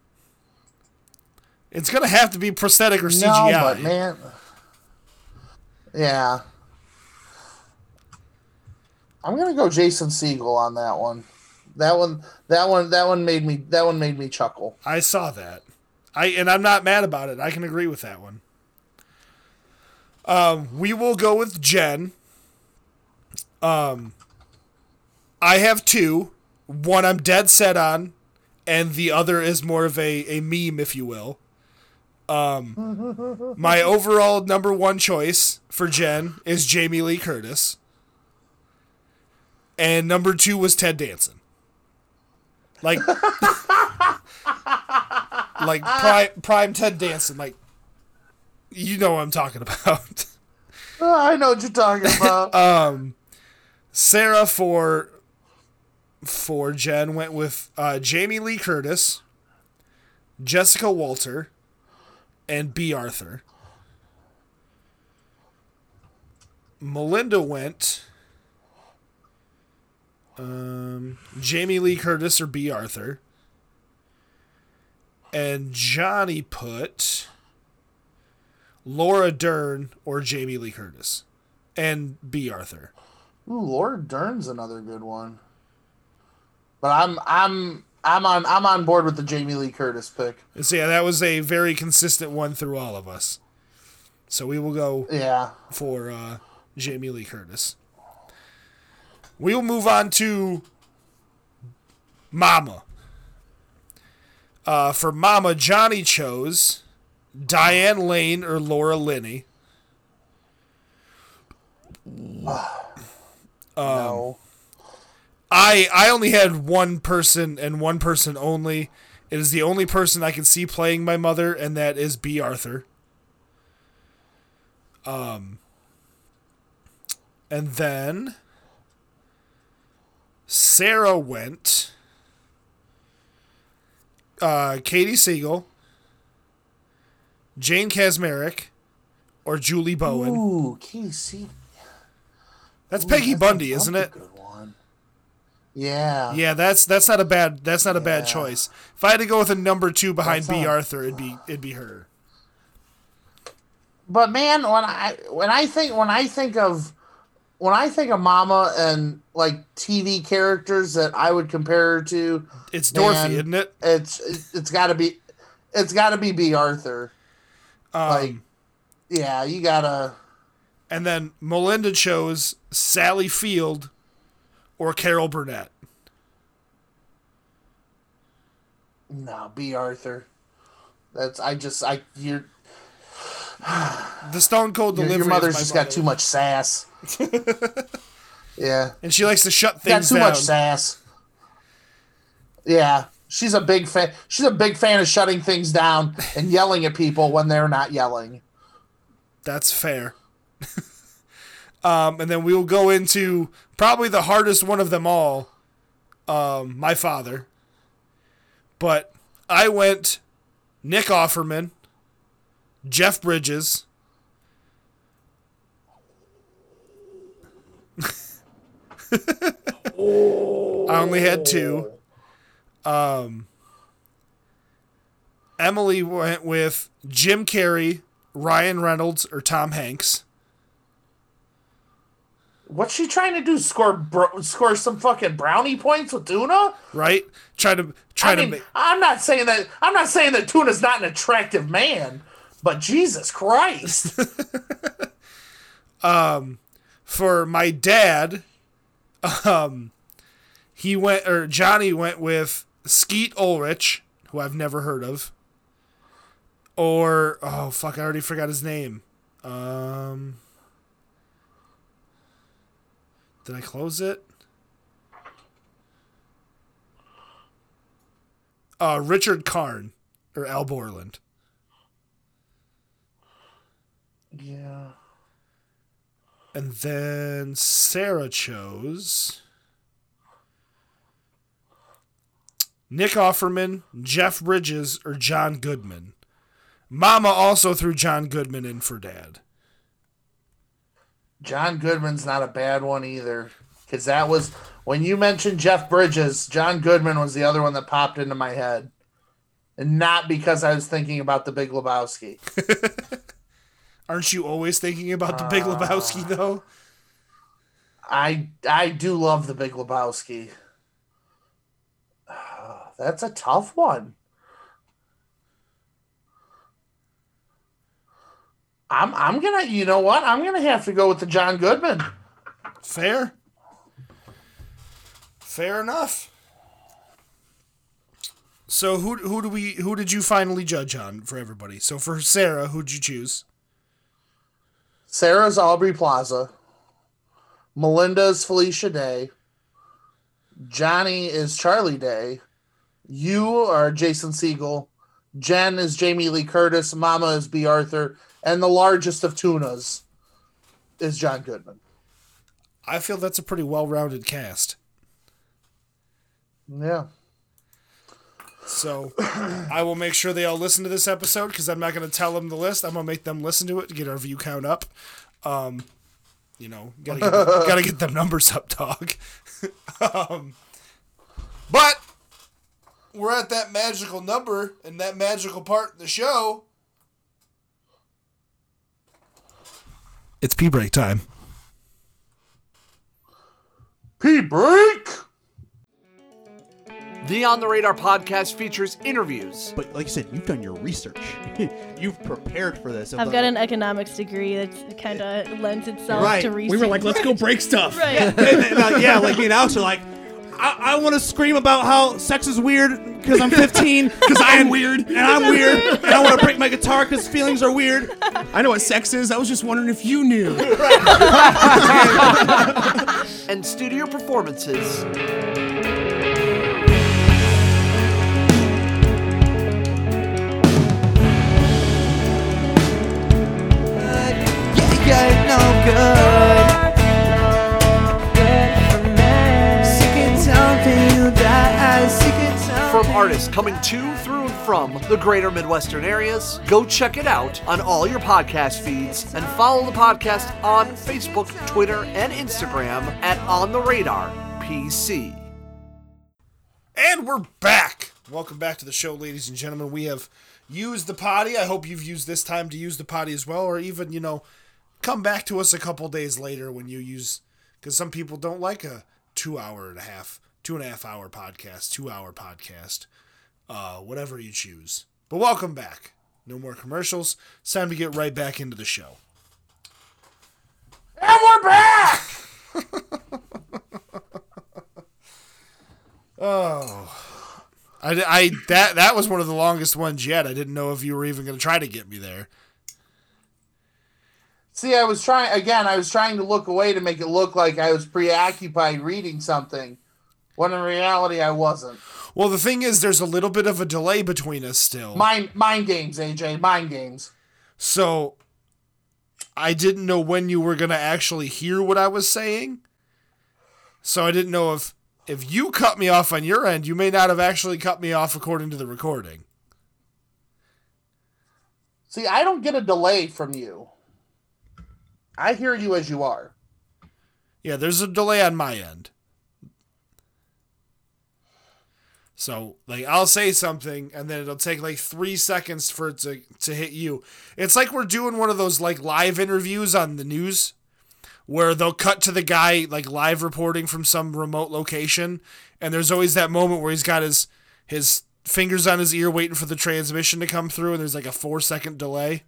It's gonna have to be prosthetic or CGI. No, but man. Yeah. I'm gonna go Jason Segel on that one. That one, that one, that one made me. That one made me chuckle. I saw that. I and I'm not mad about it. I can agree with that one. Um, we will go with Jen. Um, I have two. One I'm dead set on, and the other is more of a, a meme, if you will. Um, my overall number one choice for Jen is Jamie Lee Curtis. And number two was Ted Danson. Like like prime prime Ted Danson, like you know what I'm talking about. Oh, I know what you're talking about. um, Sarah for for Jen went with uh, Jamie Lee Curtis, Jessica Walter, and Bea Arthur. Melinda went um, Jamie Lee Curtis or Bea Arthur. And Johnny put Laura Dern or Jamie Lee Curtis. And Bea Arthur. Ooh, Laura Dern's another good one. But I'm I'm I'm on I'm on board with the Jamie Lee Curtis pick. So yeah, that was a very consistent one through all of us. So we will go Yeah. for uh, Jamie Lee Curtis. We will move on to Mama. Uh, for Mama, Johnny chose Diane Lane or Laura Linney. no. I I only had one person and one person only. It is the only person I can see playing my mother, and that is Bea Arthur. Um, and then Sarah went. Uh, Katey Sagal, Jane Kaczmarek, or Julie Bowen. Ooh, Casey. That's Peggy Bundy, isn't it? Good one. Yeah. Yeah, that's that's not a bad that's not a bad choice. If I had to go with a number two behind That's B. not- Arthur, it'd be it'd be her. But man, when I when I think when I think of when I think of Mama and like TV characters that I would compare her to, It's Dorothy, isn't it? it's it's got to be it's got to be Bea Arthur. Um, Like, yeah, you gotta. and then Melinda chose Sally Field or Carol Burnett. No, Bea Arthur. That's I just I you're The Stone Cold Delivery. your mother's just mother. got too much sass. yeah, and she likes to shut things got too down. much sass. Yeah, she's a big fan. She's a big fan of shutting things down and yelling at people when they're not yelling. That's fair. um, and then we will go into probably the hardest one of them all, um, my father. But I went Nick Offerman, Jeff Bridges. I only had two. Um, Emily went with Jim Carrey, Ryan Reynolds, or Tom Hanks. What's she trying to do? Score bro- score some fucking brownie points with tuna? Right? Try to try I to mean, make I'm not saying that. I'm not saying that Tuna's not an attractive man, but Jesus Christ, um, for my dad. Um, he went or Johnny went with Skeet Ulrich, who I've never heard of, or oh fuck, I already forgot his name. Um, did I close it? Uh, Richard Karn or Al Borland. yeah. And then Sarah chose Nick Offerman, Jeff Bridges, or John Goodman. Mama also threw John Goodman in for dad. John Goodman's not a bad one either, because that was when you mentioned Jeff Bridges. John Goodman was the other one that popped into my head, and not because I was thinking about the Big Lebowski. Aren't you always thinking about the Big Lebowski uh, though? I I do love the Big Lebowski. That's a tough one. I'm I'm gonna you know what I'm gonna have to go with the John Goodman. Fair. Fair enough. So who who do we who did you finally judge on for everybody? So for Sarah, who'd you choose? Sarah's Aubrey Plaza. Melinda's Felicia Day. Johnny is Charlie Day. You are Jason Segel. Jen is Jamie Lee Curtis. Mama is Bea Arthur. And the largest of tunas is John Goodman. I feel that's a pretty well-rounded cast. Yeah. So I will make sure they all listen to this episode because I'm not going to tell them the list. I'm going to make them listen to it to get our view count up. Um, you know, gotta get, gotta get them numbers up, dog. um, but we're at that magical number and that magical part of the show. It's pee break time. P break. The On the Radar podcast features interviews, But like you said, you've done your research. you've prepared for this. I've got an economics degree that kind of lends itself Right. to We research. We were like, let's go break stuff. right. And- and, uh, yeah, like me and Alex are like, I, I want to scream about how sex is weird because I'm 15. Because I'm weird. And I'm weird. And I want to break my guitar because feelings are weird. I know what sex is. I was just wondering if you knew. and studio performances. From artists coming to, through, and from the greater Midwestern areas, go check it out on all your podcast feeds and follow the podcast on Facebook, Twitter, and Instagram at On the Radar PC. And we're back. Welcome back to the show, ladies and gentlemen. We have used the potty. I hope you've used this time to use the potty as well, or even, you know, come back to us a couple days later when you use, because some people don't like a two hour and a half, two and a half hour podcast, two hour podcast, uh, whatever you choose. But welcome back. No more commercials. It's time to get right back into the show. And we're back. Oh I, I that that was one of the longest ones yet. I didn't know if you were even going to try to get me there. See, I was trying again. I was trying to look away to make it look like I was preoccupied reading something, when in reality I wasn't. Well, the thing is, there's a little bit of a delay between us still. Mind mind games, AJ. Mind games. So I didn't know when you were going to actually hear what I was saying. So I didn't know if if you cut me off on your end, you may not have actually cut me off according to the recording. See, I don't get a delay from you. I hear you as you are. Yeah, there's a delay on my end. So, like, I'll say something, and then it'll take like three seconds for it to, to hit you. It's like we're doing one of those like live interviews on the news, where they'll cut to the guy like live reporting from some remote location, and there's always that moment where he's got his his fingers on his ear waiting for the transmission to come through, and there's like a four second delay.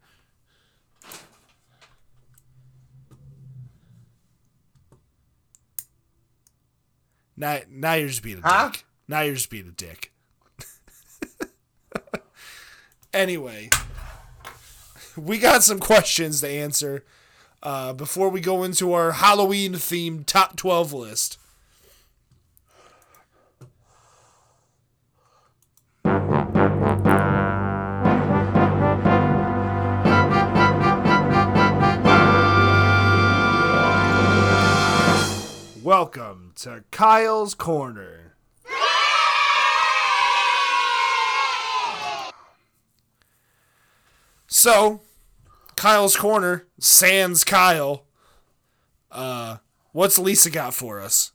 Now, now you're just being a Huh? dick. Now you're just being a dick. anyway, we got some questions to answer uh, before we go into our Halloween themed top 12 list. Welcome to Kyle's Corner. So, Kyle's Corner, Sans Kyle. Uh, what's Lisa got for us?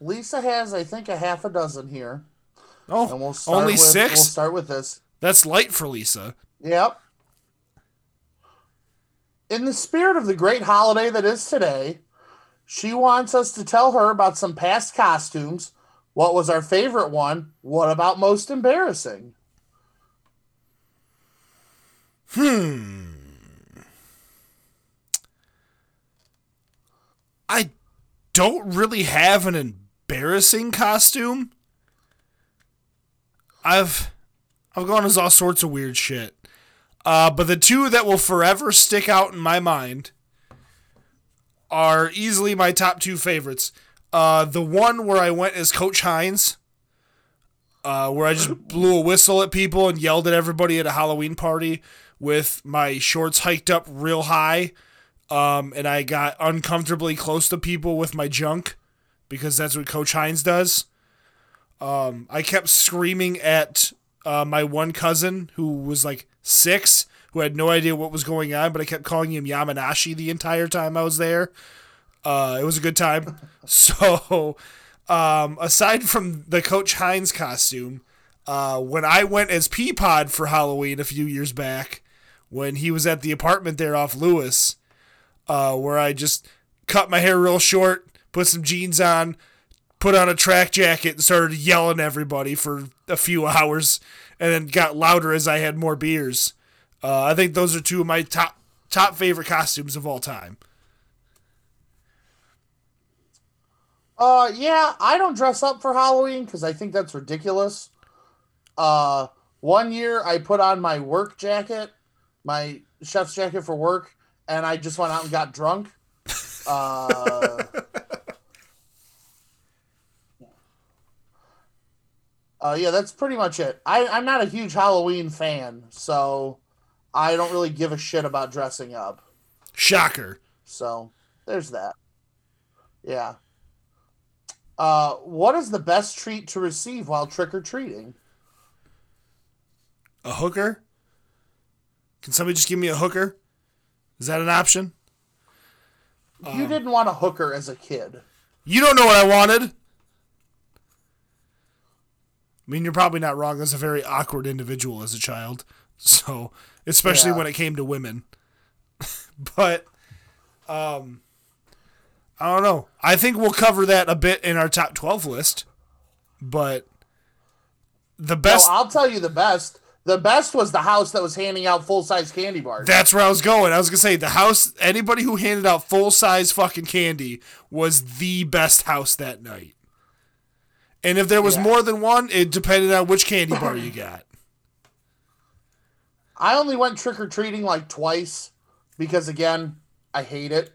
Lisa has, I think, a half a dozen here. Oh, we'll only with, six? We'll start with this. That's light for Lisa. Yep. In the spirit of the great holiday that is today, she wants us to tell her about some past costumes. What was our favorite one? What about most embarrassing? Hmm. I don't really have an embarrassing costume. I've I've gone as all sorts of weird shit. Uh, but the two that will forever stick out in my mind are easily my top two favorites. Uh, the one where I went as Coach Hines, uh, where I just blew a whistle at people and yelled at everybody at a Halloween party with my shorts hiked up real high, Um, and I got uncomfortably close to people with my junk because that's what Coach Hines does. Um, I kept screaming at uh, my one cousin who was like six, who had no idea what was going on, but I kept calling him Yamanashi the entire time I was there. Uh, it was a good time. so, um, aside from the Coach Hines costume, uh, when I went as Peapod for Halloween a few years back, when he was at the apartment there off Lewis, uh, where I just cut my hair real short, put some jeans on, put on a track jacket, and started yelling everybody for a few hours, and then got louder as I had more beers. Uh, I think those are two of my top top favorite costumes of all time. Uh, yeah, I don't dress up for Halloween because I think that's ridiculous. Uh, one year I put on my work jacket, my chef's jacket for work, and I just went out and got drunk. Uh, uh, yeah, that's pretty much it. I, I'm not a huge Halloween fan, so I don't really give a shit about dressing up. Shocker. So there's that. Yeah. Uh, what is the best treat to receive while trick or treating? A hooker? Can somebody just give me a hooker? Is that an option? you didn't want a hooker as a kid. You don't know what I wanted. I mean, you're probably not wrong. I was a very awkward individual as a child. So, especially Yeah. when it came to women. but, um, I don't know. I think we'll cover that a bit in our top 12 list. But the best. Well, I'll tell you the best. The best was the house that was handing out full size candy bars. That's where I was going. I was gonna say the house. Anybody who handed out full size fucking candy was the best house that night. And if there was Yeah. more than one, it depended on which candy bar you got. I only went trick or treating like twice because again, I hate it.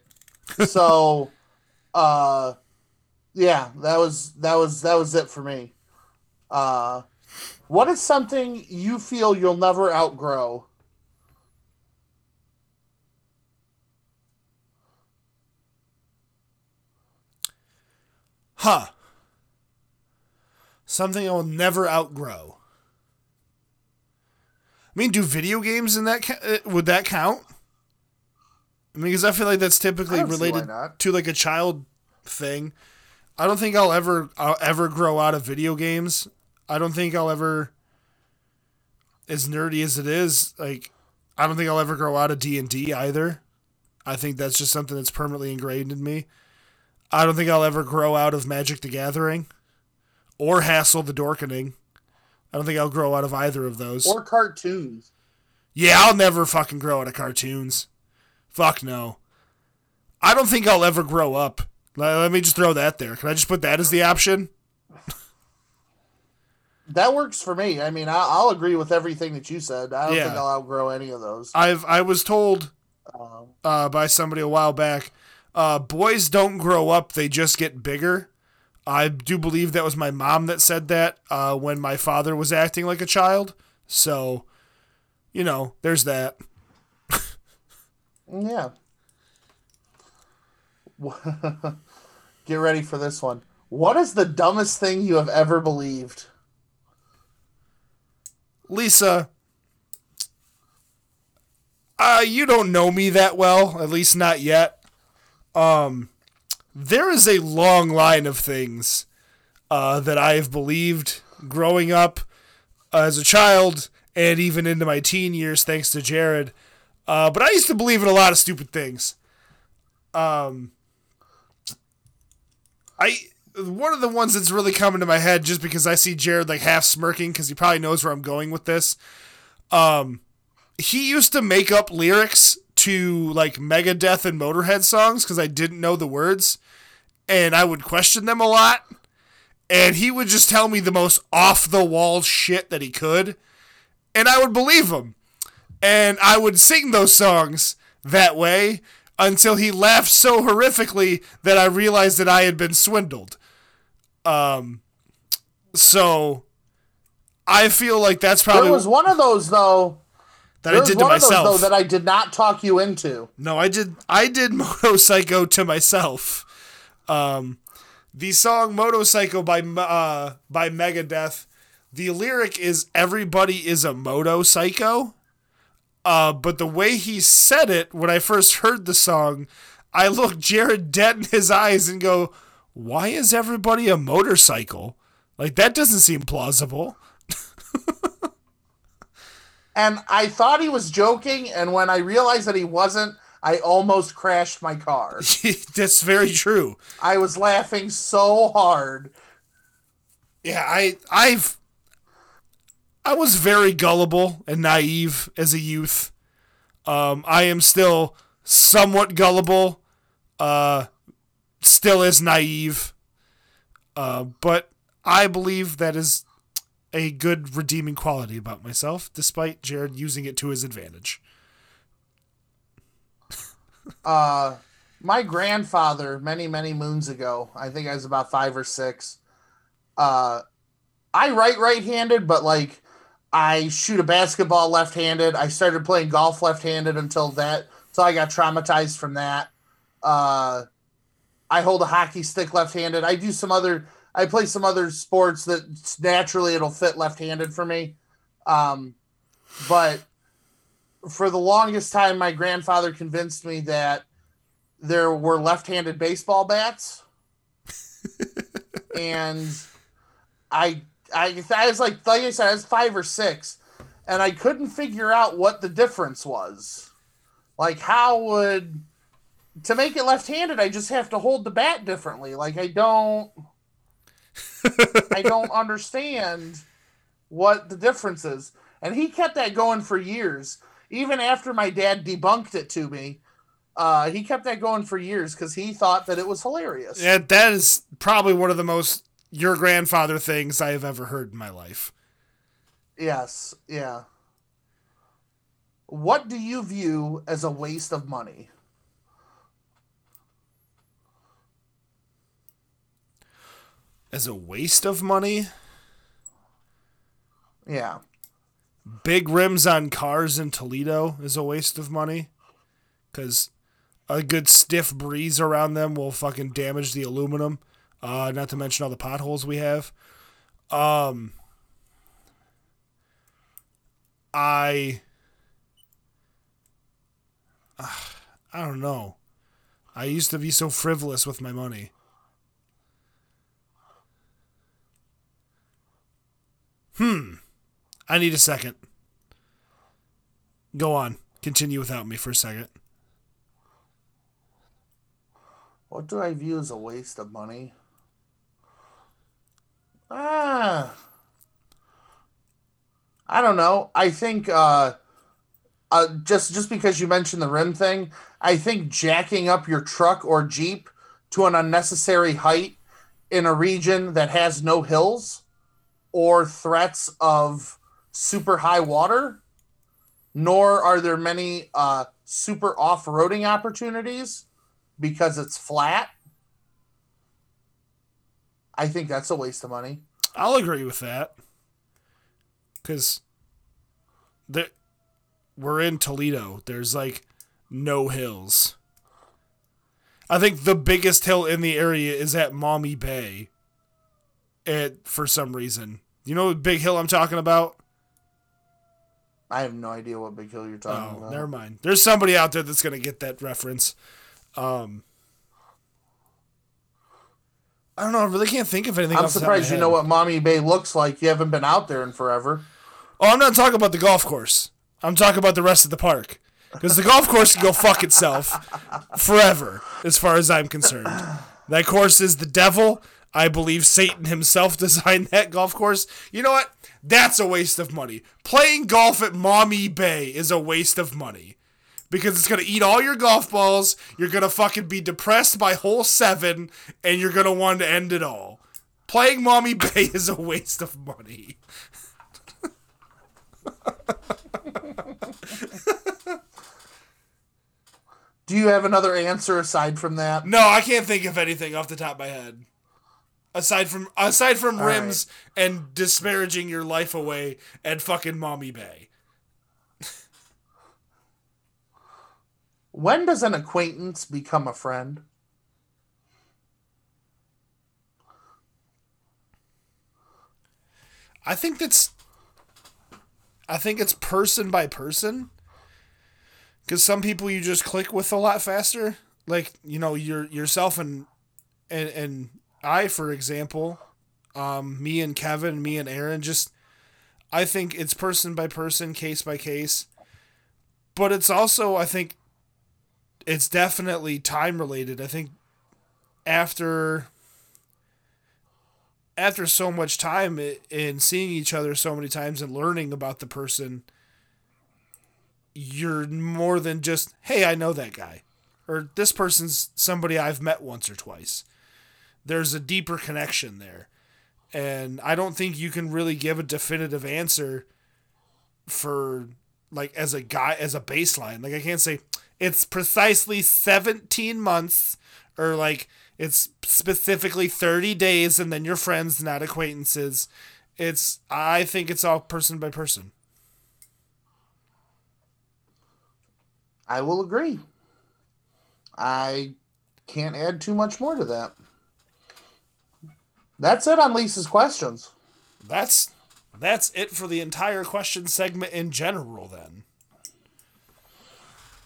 So, uh, yeah, that was that was that was it for me. Uh, what is something you feel you'll never outgrow? Huh. Something I will never outgrow. I mean, do video games in that ca- uh, would that count? I mean, because I feel like that's typically I don't see why related to like a child thing. I don't think I'll ever I'll ever grow out of video games. I don't think I'll ever, as nerdy as it is, like I don't think I'll ever grow out of D and D either. I think that's just something that's permanently ingrained in me. I don't think I'll ever grow out of Magic the Gathering or Hassle the Dorkening. I don't think I'll grow out of either of those. Or cartoons? yeah, I'll never fucking grow out of cartoons. Fuck no. I don't think I'll ever grow up. Let, me just throw that there. Can I just put that as the option? That works for me. I mean, I, I'll agree with everything that you said. I don't Yeah. think I'll outgrow any of those. I've I was told Um, uh, by somebody a while back, uh, boys don't grow up; they just get bigger. I do believe that was my mom that said that uh, when my father was acting like a child. So, you know, there's that. Yeah. Get ready for this one. What is the dumbest thing you have ever believed? Lisa, uh, you don't know me that well, at least not yet. Um, there is a long line of things uh, that I have believed growing up as a child and even into my teen years, thanks to Jared. Uh, but I used to believe in a lot of stupid things. Um, I one of the ones that's really coming to my head just because I see Jared like half smirking because he probably knows where I'm going with this. Um, he used to make up lyrics to like Megadeth and Motorhead songs because I didn't know the words, and I would question them a lot. And he would just tell me the most off the wall shit that he could, and I would believe him. And I would sing those songs that way until he laughed so horrifically that I realized that I had been swindled. Um, so I feel like that's probably There was one of those though. that There I was did to one of those myself. though that I did not talk you into. No, I did. I did Motorcycle to myself. Um, the song "Motorcycle" by uh, by Megadeth. The lyric is "Everybody is a motorcycle." Uh, but the way he said it when I first heard the song, I looked Jared dead in his eyes and go, "Why is everybody a motorcycle? Like that doesn't seem plausible." And I thought he was joking, and when I realized that he wasn't, I almost crashed my car. That's very true. I was laughing so hard. Yeah, I I've I was very gullible and naive as a youth. Um, I am still somewhat gullible, uh, still as naive. Uh, but I believe that is a good redeeming quality about myself, despite Jared using it to his advantage. Uh, my grandfather, many, many moons ago, I think I was about five or six. Uh, I write right handed, but like I shoot a basketball left handed. I started playing golf left handed until that, so I got traumatized from that. Uh, I hold a hockey stick left handed. I do some other, I play some other sports that naturally it'll fit left handed for me. Um, but for the longest time, my grandfather convinced me that there were left-handed baseball bats, and I, I, I was like, like I said, I was five or six, and I couldn't figure out what the difference was. Like, how would to make it left-handed? I just have to hold the bat differently. Like, I don't, I don't understand what the difference is. And he kept that going for years. Even after my dad debunked it to me, uh, he kept that going for years because he thought that it was hilarious. Yeah, that is probably one of the most your grandfather things I have ever heard in my life. Yes, yeah. What do you view as a waste of money? As a waste of money, Yeah. Big rims on cars in Toledo is a waste of money because a good stiff breeze around them will fucking damage the aluminum. Uh, not to mention all the potholes we have. Um, I, I don't know. I used to be so frivolous with my money. Hmm. I need a second. Go on. Continue without me for a second. What do I view as a waste of money? Ah. I don't know. I think uh, uh just just because you mentioned the rim thing, I think jacking up your truck or Jeep to an unnecessary height in a region that has no hills or threats of super high water, nor are there many uh, super off-roading opportunities because it's flat. I think that's a waste of money. I'll agree with that. Because we're in Toledo. There's like no hills. I think the biggest hill in the area is at Maumee Bay. It for some reason. You know the big hill I'm talking about? I have no idea what big hill you're talking Oh, about. never mind. There's somebody out there that's gonna get that reference. Um I don't know. I really can't think of anything. I'm off the top of my surprised you know what Maumee Bay looks like. You haven't been out there in forever. Oh, I'm not talking about the golf course. I'm talking about the rest of the park. Because the golf course can go fuck itself forever, as far as I'm concerned. That course is the devil. I believe Satan himself designed that golf course. You know what? That's a waste of money. Playing golf at Maumee Bay is a waste of money. Because it's going to eat all your golf balls. You're going to fucking be depressed by hole seven, and you're going to want to end it all. Playing Maumee Bay is a waste of money. Do you have another answer aside from that? No, I can't think of anything off the top of my head. Aside from aside from All rims and disparaging your life away at fucking Maumee Bay. When does an acquaintance become a friend? I think that's I think it's person by person. Cuz some people you just click with a lot faster. Like, you know, your yourself and and and I for example, um me and Kevin, me and Aaron just I think it's person by person, case by case. But it's also I think it's definitely time related. I think after after so much time in seeing each other so many times and learning about the person, you're more than just, hey, I know that guy. Or this person's somebody I've met once or twice. There's a deeper connection there. And I don't think you can really give a definitive answer for like as a guy as a baseline. Like I can't say it's precisely 17 months or like it's specifically 30 days and then you're friends not acquaintances. It's I think it's all person by person. I will agree. I can't add too much more to that. That's it on Lisa's questions. That's that's it for the entire question segment in general then.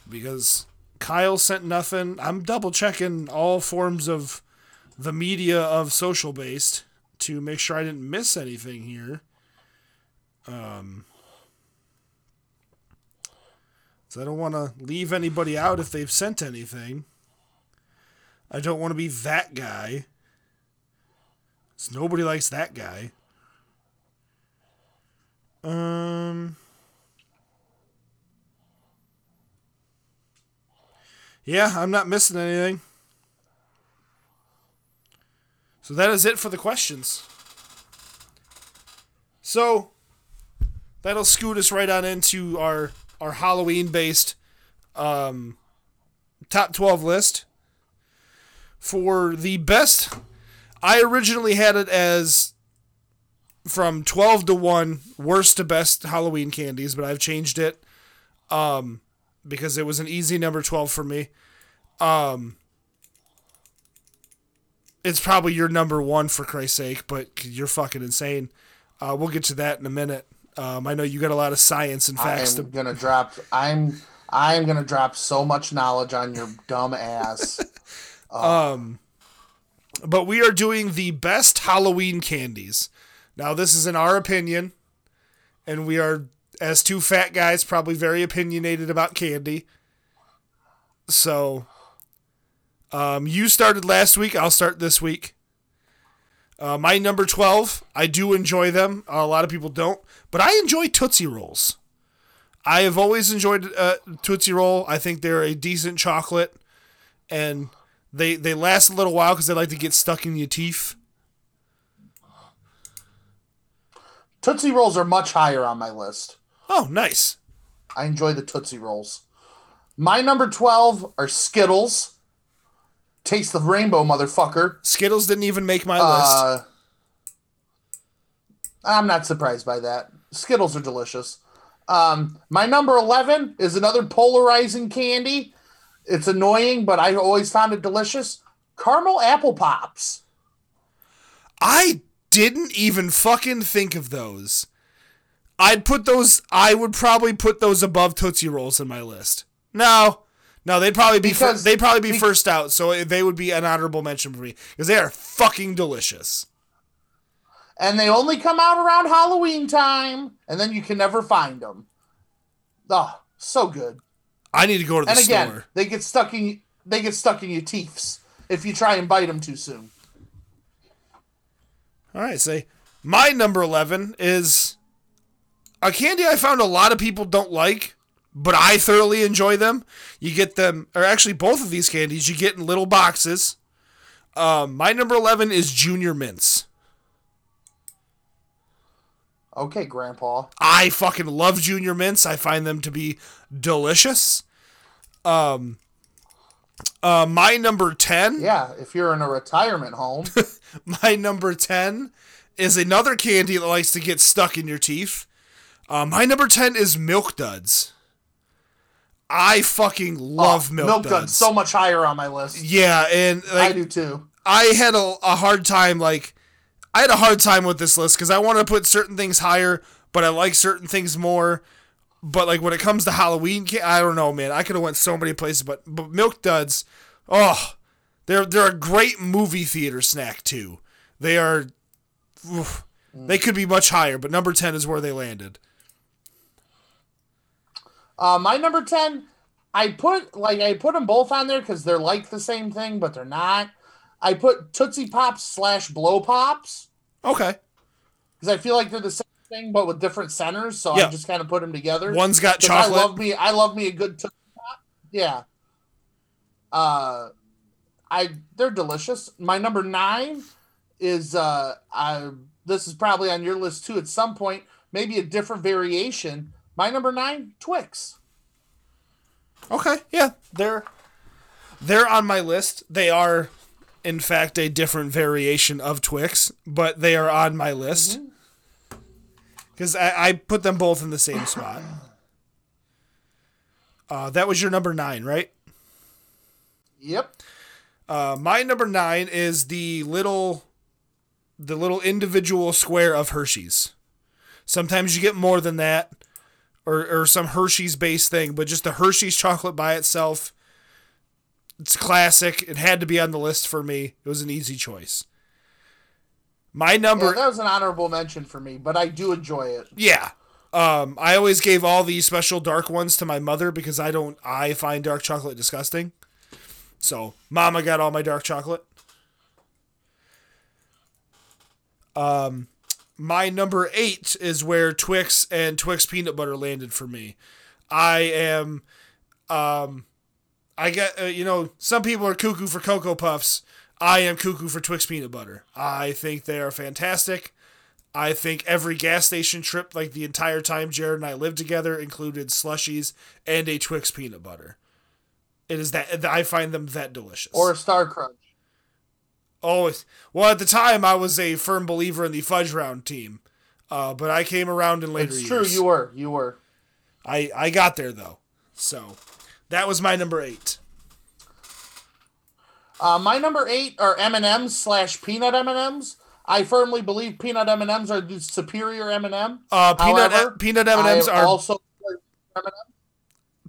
Because Kyle sent nothing. I'm double checking all forms of the media of social based to make sure I didn't miss anything here. Um so I don't want to leave anybody out if they've sent anything. I don't want to be that guy. 'Cause nobody likes that guy. Um. Yeah, I'm not missing anything. So that is it for the questions. So that'll scoot us right on into our our Halloween based um, top 12 list for the best I originally had it as from 12 to 1 worst to best Halloween candies, but I've changed it um because it was an easy number 12 for me. Um it's probably your number 1 for Christ's sake, but you're fucking insane. Uh, we'll get to that in a minute. Um, I know you got a lot of science and facts I'm to gonna drop. I'm. I'm gonna drop so much knowledge on your dumb ass. but we are doing the best Halloween candies. Now, this is in our opinion, and we are, as two fat guys, probably very opinionated about candy. So, um, you started last week. I'll start this week. Uh, my number 12, I do enjoy them. a lot of people don't, but I enjoy Tootsie Rolls. I have always enjoyed uh, Tootsie Roll. I think they're a decent chocolate, and they they last a little while because they like to get stuck in your teeth. Tootsie Rolls are much higher on my list. Oh, nice. I enjoy the Tootsie Rolls. My number 12 are Skittles. Taste the rainbow, motherfucker. Skittles didn't even make my list. Uh, I'm not surprised by that. Skittles are delicious. Um, my number 11 is another polarizing candy. It's annoying, but I always found it delicious. Caramel apple pops. I didn't even fucking think of those. I'd put those. I would probably put those above Tootsie Rolls in my list. No, no, they'd probably be fir- Because- they'd probably be be- first out. So they would be an honorable mention for me because they are fucking delicious. And they only come out around Halloween time, and then you can never find them. Oh, so good. I need to go to the And again, store. they get stuck in they get stuck in your teeth if you try and bite them too soon. All right, say my number 11 is a candy I found a lot of people don't like, but I thoroughly enjoy them. You get them, or actually both of these candies you get in little boxes. Um, my number 11 is Junior Mints. Okay, Grandpa. I fucking love Junior Mints. I find them to be delicious. Um, uh, my number 10 Yeah, if you're in a retirement home, My number 10 is another candy that likes to get stuck in your teeth. Uh, my number 10 is Milk Duds. I fucking love Oh, milk, Milk duds. Duds so much higher on my list. yeah, and I do too. I had a, a hard time like I had a hard time with this list because I want to put certain things higher, but I like certain things more. But like when it comes to Halloween, I don't know, man. I could have went so many places, but but Milk Duds, oh, they're they're a great movie theater snack too. They are, oof, they could be much higher, but number ten is where they landed. Uh, my number ten, I put like I put them both on there because they're like the same thing, but they're not. I put Tootsie Pops slash Blow Pops Okay, because I feel like they're the same thing but with different centers, so Yeah. I just kind of put them together. One's got chocolate. I love me. I love me a good Tootsie Pop. Yeah. Uh, I they're delicious. My number nine is uh, I this is probably on your list too at some point. Maybe a different variation. My number nine, Twix. Okay, yeah, they're they're on my list. They are, in fact, a different variation of Twix, but they are on my list because I, I put them both in the same spot. Uh, that was your number nine, right? Yep. Uh, my number nine is the little, the little individual square of Hershey's. Sometimes you get more than that, or or some Hershey's based thing, but just the Hershey's chocolate by itself. It's classic. It had to be on the list for me. It was an easy choice. My Yeah, number, that was an honorable mention for me, but I do enjoy it. yeah. Um, I always gave all these special dark ones to my mother because I don't. I find dark chocolate disgusting. So, Mama got all my dark chocolate. Um, my number eight is where Twix and Twix peanut butter landed for me. I am, um, I get uh, you know some people are cuckoo for cocoa puffs. I am cuckoo for Twix peanut butter. I think they are fantastic. I think every gas station trip, like the entire time Jared and I lived together, included slushies and a Twix peanut butter. It is that I find them that delicious. Or a Star Crunch. Always. Well, at the time, I was a firm believer in the fudge round team, uh, but I came around in later years. It's years. true, you were. You were. I I got there though, so that was my number eight. Uh, my number eight are M and M's slash peanut M and M's. I firmly believe peanut M and M's are the superior M and M. Uh, peanut peanut M and M's are also M&M.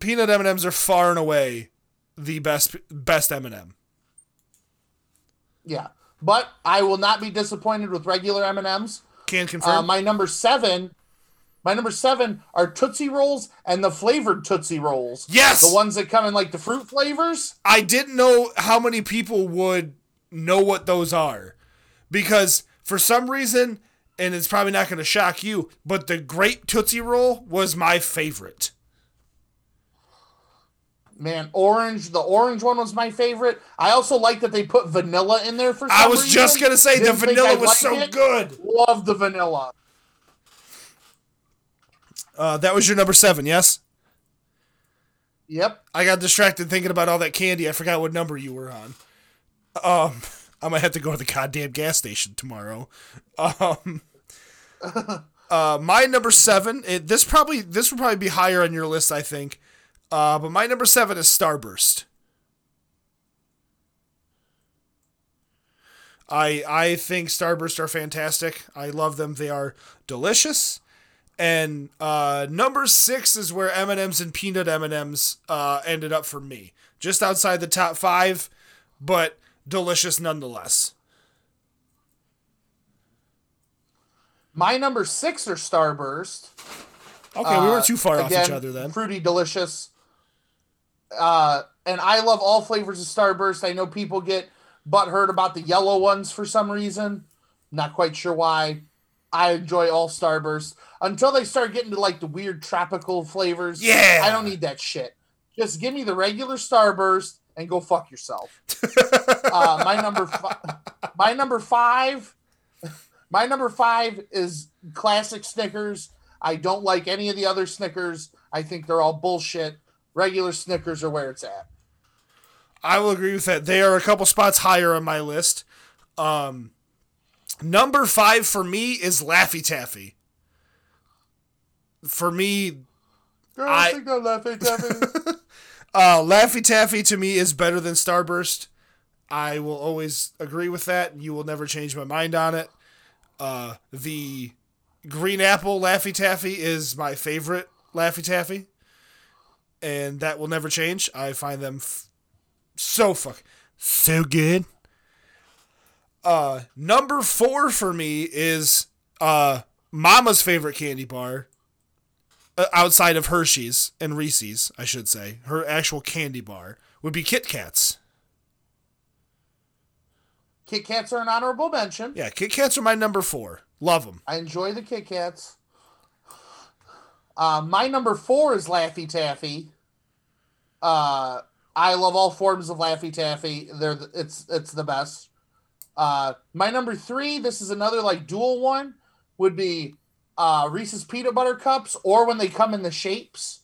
peanut M and M's are far and away the best best M and M. yeah, but I will not be disappointed with regular M and M's. Can Uh, confirm. my number seven, my number seven are Tootsie Rolls and the flavored Tootsie Rolls. Yes! the ones that come in like the fruit flavors. I didn't know how many people would know what those are because for some reason, and it's probably not going to shock you, but the grape Tootsie Roll was my favorite. Man, orange. The orange one was my favorite. I also like that they put vanilla in there for. Some I was just going to say the Didn't think vanilla was so it. good. Love the vanilla. Uh, that was your number seven, yes? Yep. I got distracted thinking about all that candy. I forgot what number you were on. Um, I might have to go to the goddamn gas station tomorrow. Um, uh, my number seven. It, this probably this would probably be higher on your list, I think. Uh, but my number seven is Starburst. I I think Starburst are fantastic. I love them. They are delicious. And uh, number six is where M and M's and peanut M and M's uh, ended up for me, just outside the top five, but delicious nonetheless. My number six are Starburst. Okay, we Uh, weren't too far off again, each other then. Fruity, delicious. Uh, and I love all flavors of Starburst. I know people get butthurt about the yellow ones for some reason. Not quite sure why. I enjoy all Starburst until they start getting to like the weird tropical flavors. Yeah. I don't need that shit. Just give me the regular Starburst and go fuck yourself. uh, my number, fi- my number five, my number five is classic Snickers. I don't like any of the other Snickers. I think they're all bullshit. Regular Snickers are where it's at. I will agree with that. They are a couple spots higher on my list. Um, number five for me is Laffy Taffy. For me, Girl, I- think that Laffy Taffy. Uh, Laffy Taffy to me is better than Starburst. I will always agree with that. You will never change my mind on it. Uh, the Green Apple Laffy Taffy is my favorite Laffy Taffy, and that will never change. I find them f- so fuck so good. Uh, number four for me is uh Mama's favorite candy bar, uh, outside of Hershey's and Reese's, I should say, her actual candy bar would be Kit Kats. Kit Kats are an honorable mention. Yeah, Kit Kats are my number four. Love them. I enjoy the Kit Kats. Uh, my number four is Laffy Taffy. Uh, I love all forms of Laffy Taffy. They're the, it's it's the best. Uh, my number three, this is another like dual one, would be uh, Reese's peanut butter cups, or when they come in the shapes,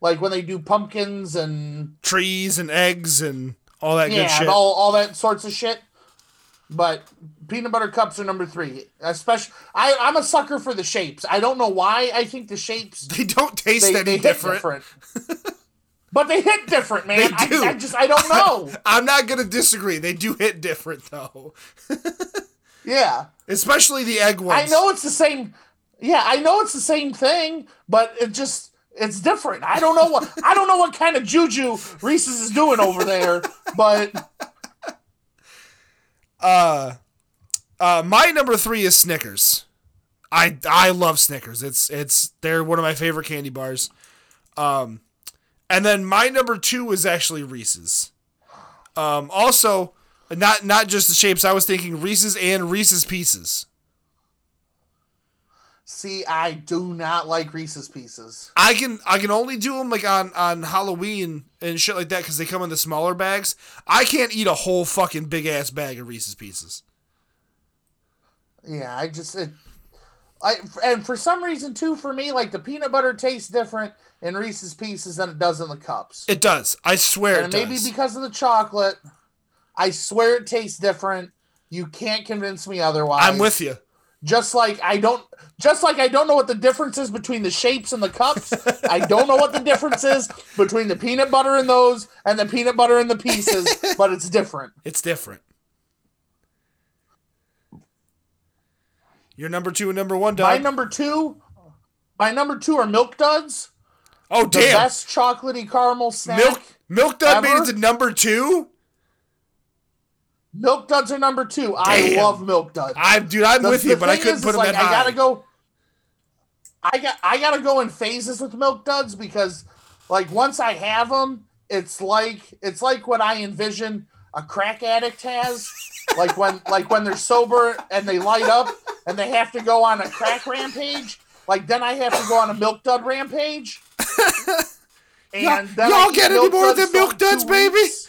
like when they do pumpkins and Trees and eggs and all that yeah, good shit. and all all that sorts of shit. But peanut butter cups are number three. Especially, I I'm a sucker for the shapes. I don't know why. I think the shapes they don't taste they, any they different. different. but they hit different, man. They do. I, I just I don't know. I'm not gonna disagree. They do hit different though, yeah, especially the egg ones. I know it's the same. Yeah, I know it's the same thing, but it just it's different. I don't know what I don't know what kind of juju Reese's is doing over there, but Uh, uh, my number three is Snickers. I I love Snickers. It's it's they're one of my favorite candy bars. Um, and then my number two is actually Reese's. Um, also not not just the shapes. I was thinking Reese's and Reese's Pieces. see, I do not like Reese's Pieces. I can I can only do them like on on Halloween and shit like that because they come in the smaller bags. I can't eat a whole fucking big ass bag of Reese's Pieces. Yeah, I just it, I and for some reason too, for me, like the peanut butter tastes different in Reese's Pieces than it does in the cups. It does. I swear and maybe does. because of the chocolate, I swear it tastes different. You can't convince me otherwise. I'm with you. Just like I don't, just like I don't know what the difference is between the shapes and the cups. I don't know what the difference is between the peanut butter in those and the peanut butter in the pieces, but it's different. It's different. Your number two and number one, My number two, my number two are Milk Duds, oh the damn! best chocolatey caramel snack. Milk Milk Dud made it to number two. Milk Duds are number two. I love Milk Duds. I dude, I'm The- with the you, but I couldn't is, put them like, that high. I gotta go. I got I gotta go in phases with Milk Duds because, like, once I have them, it's like it's like what I envision a crack addict has. like when like when they're sober and they light up and they have to go on a crack rampage. Like then I have to go on a Milk Dud rampage. And y'all eat get any more than Milk Duds, baby? weeks.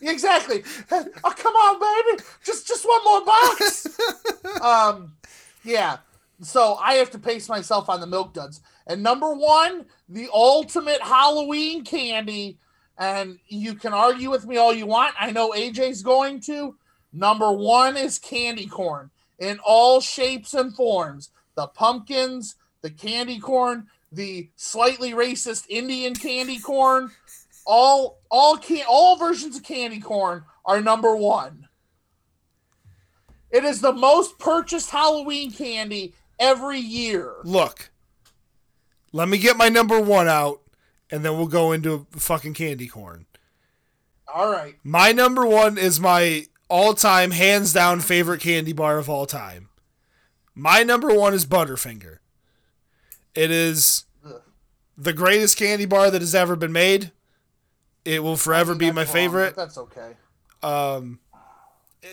Exactly. Oh, come on, baby. Just just one more box. um, yeah. So I have to pace myself on the milk duds. And number one, the ultimate Halloween candy. And you can argue with me all you want. I know AJ's going to. Number one is candy corn in all shapes and forms. The pumpkins, the candy corn, the slightly racist Indian candy corn, all all can all versions of candy corn are number one. It is the most purchased Halloween candy every year. Look, let me get my number one out, and then we'll go into fucking candy corn. All right. My number one is my all-time, hands down favorite candy bar of all time. My number one is Butterfinger. It is the greatest candy bar that has ever been made. It will forever be my wrong, favorite. That's okay. Um,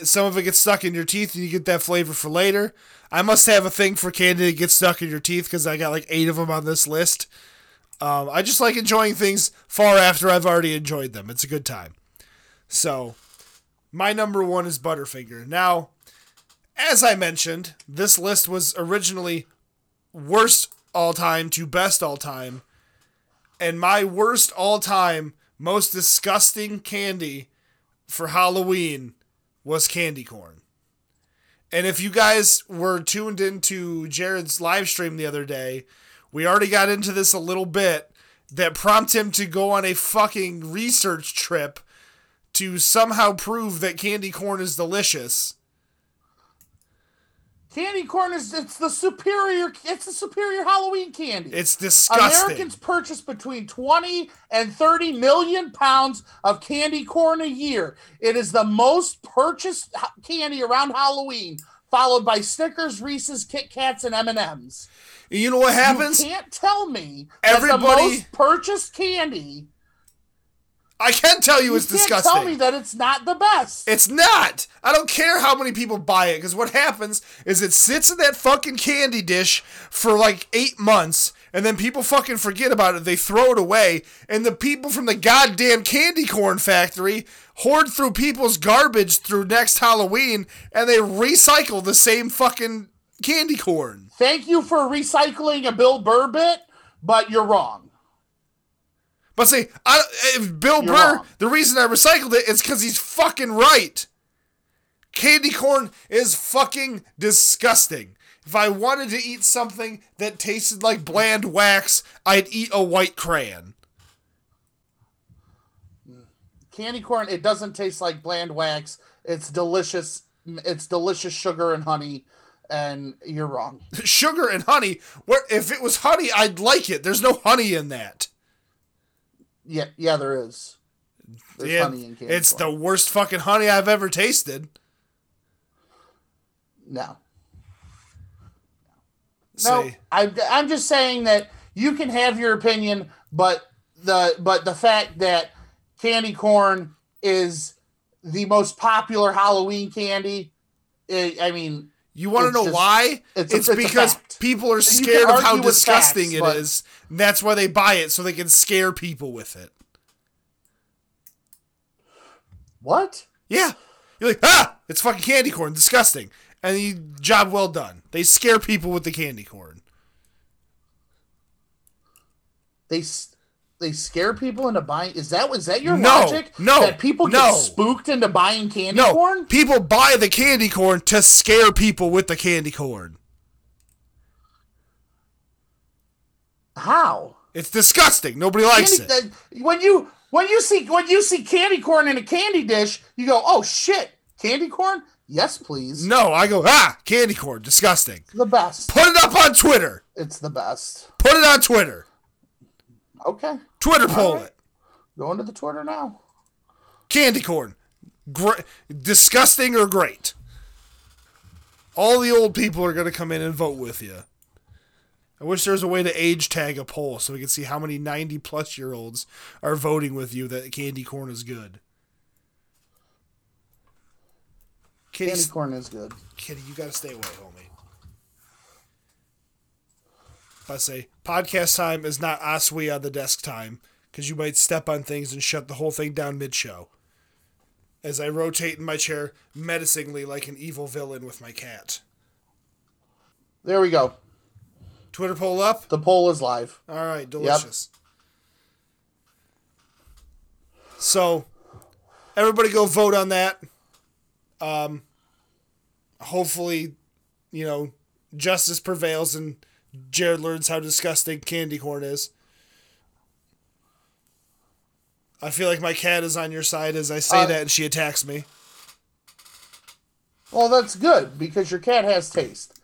some of it gets stuck in your teeth, and you get that flavor for later. I must have a thing for candy that gets stuck in your teeth because I got like eight of them on this list. Um, I just like enjoying things far after I've already enjoyed them. It's a good time. So, my number one is Butterfinger. Now, as I mentioned, this list was originally worst all time to best all time. And my worst all time, most disgusting candy for Halloween was candy corn. And if you guys were tuned into Jared's live stream the other day, we already got into this a little bit. that prompt him to go on a fucking research trip to somehow prove that candy corn is delicious. Candy corn is it's the superior it's the superior Halloween candy. It's disgusting. Americans purchase between 20 and 30 million pounds of candy corn a year. It is the most purchased candy around Halloween, followed by Snickers, Reese's, Kit Kats, and M&Ms. you know what happens? You can't tell me that the most purchased candy. I can tell you You it's can't disgusting. tell me that it's not the best. It's not. I don't care how many people buy it because what happens is it sits in that fucking candy dish for like eight months and then people fucking forget about it. They throw it away and the people from the goddamn candy corn factory hoard through people's garbage through next Halloween and they recycle the same fucking candy corn. Thank you for recycling a Bill Burr bit, but you're wrong. But see, I, if Bill You're Burr, wrong. the reason I recycled it is because he's fucking right. Candy corn is fucking disgusting. If I wanted to eat something that tasted like bland wax, I'd eat a white crayon. candy corn it doesn't taste like bland wax it's delicious it's delicious sugar and honey and you're wrong Sugar and honey. Where if it was honey, I'd like it. There's no honey in that. yeah yeah there is there's honey in candy it's corn. the worst fucking honey I've ever tasted. no no Say, I, i'm just saying that you can have your opinion but the but the fact that candy corn is the most popular halloween candy i i mean You want to know just- why? it's It's, it's because people are scared of how disgusting facts, it is. and That's why they buy it so they can scare people with it. what Yeah. You're like, ah, it's fucking candy corn, disgusting. And you, job well done. They scare people with the candy corn. they they scare people into buying. Is that was that your No, logic? no, that people no. get spooked into buying candy No, corn. people buy the candy corn to scare people with the candy corn. How? It's disgusting. Nobody likes Candy, it. uh, when you when you see when you see candy corn in a candy dish, you go, "Oh shit, candy corn? Yes, please." No, I go, ah, candy corn, disgusting. The best. Put it up on Twitter. It's the best. Put it on Twitter. Okay, Twitter poll right. it. going to the Twitter now. Candy corn. Gr- disgusting or great? All the old people are going to come in and vote with you. I wish there was a way to age tag a poll so we could see how many 90 plus year olds are voting with you that candy corn is good. Kitty, Candy corn is good. Kitty, you got to stay away, homie. I say podcast time is not Asui on the desk time because you might step on things and shut the whole thing down mid show. As I rotate in my chair menacingly like an evil villain with my cat. There we go. Twitter poll up. The poll is live. All right, delicious. So, everybody go vote on that. Um, hopefully, you know, justice prevails and Jared learns how disgusting candy corn is. I feel like my cat is on your side as I say Uh, that and she attacks me. Well, that's good because your cat has taste.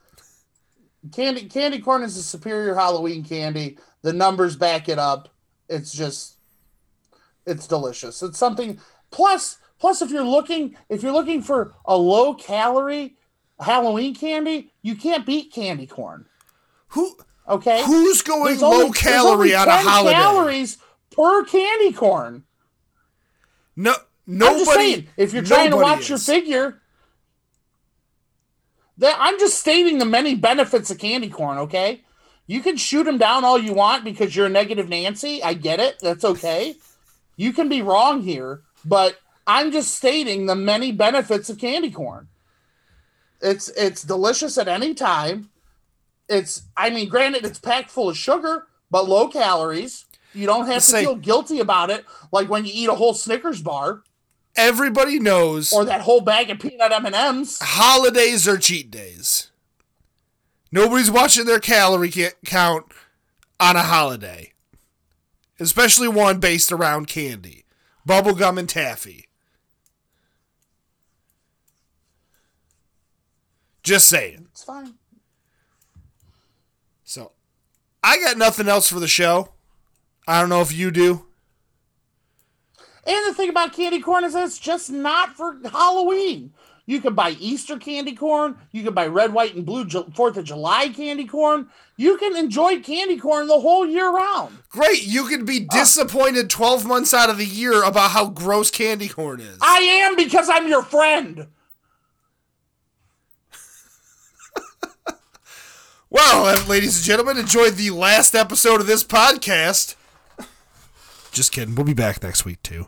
Candy candy corn is a superior Halloween candy. The numbers back it up. It's just it's delicious. It's something plus plus if you're looking if you're looking for a low calorie Halloween candy, you can't beat candy corn. Who Okay? who's going There's low only- calorie on a 10 holiday? calories per candy corn. No, I'm nobody. just saying, if you're trying to watch your figure, that I'm just stating the many benefits of candy corn. Okay, you can shoot them down all you want because you're a negative Nancy. I get it. That's okay. You can be wrong here, but I'm just stating the many benefits of candy corn. It's it's delicious at any time. It's I mean, granted, it's packed full of sugar, but low calories. You don't have to Say- feel guilty about it, like when you eat a whole Snickers bar Everybody knows or that whole bag of peanut M and M's. holidays are cheat days. Nobody's watching their calorie ca- count on a holiday. especially one based around candy, bubblegum, and taffy. Just saying. It's fine. So, I got nothing else for the show. I don't know if you do. And the thing about candy corn is it's just not for Halloween. You can buy Easter candy corn. You can buy red, white, and blue Fourth of July candy corn. You can enjoy candy corn the whole year round. Great, you can be uh. disappointed 12 months out of the year about how gross candy corn is. I am because I'm your friend. Well, uh, ladies and gentlemen, enjoy the last episode of this podcast. Just kidding. We'll be back next week too.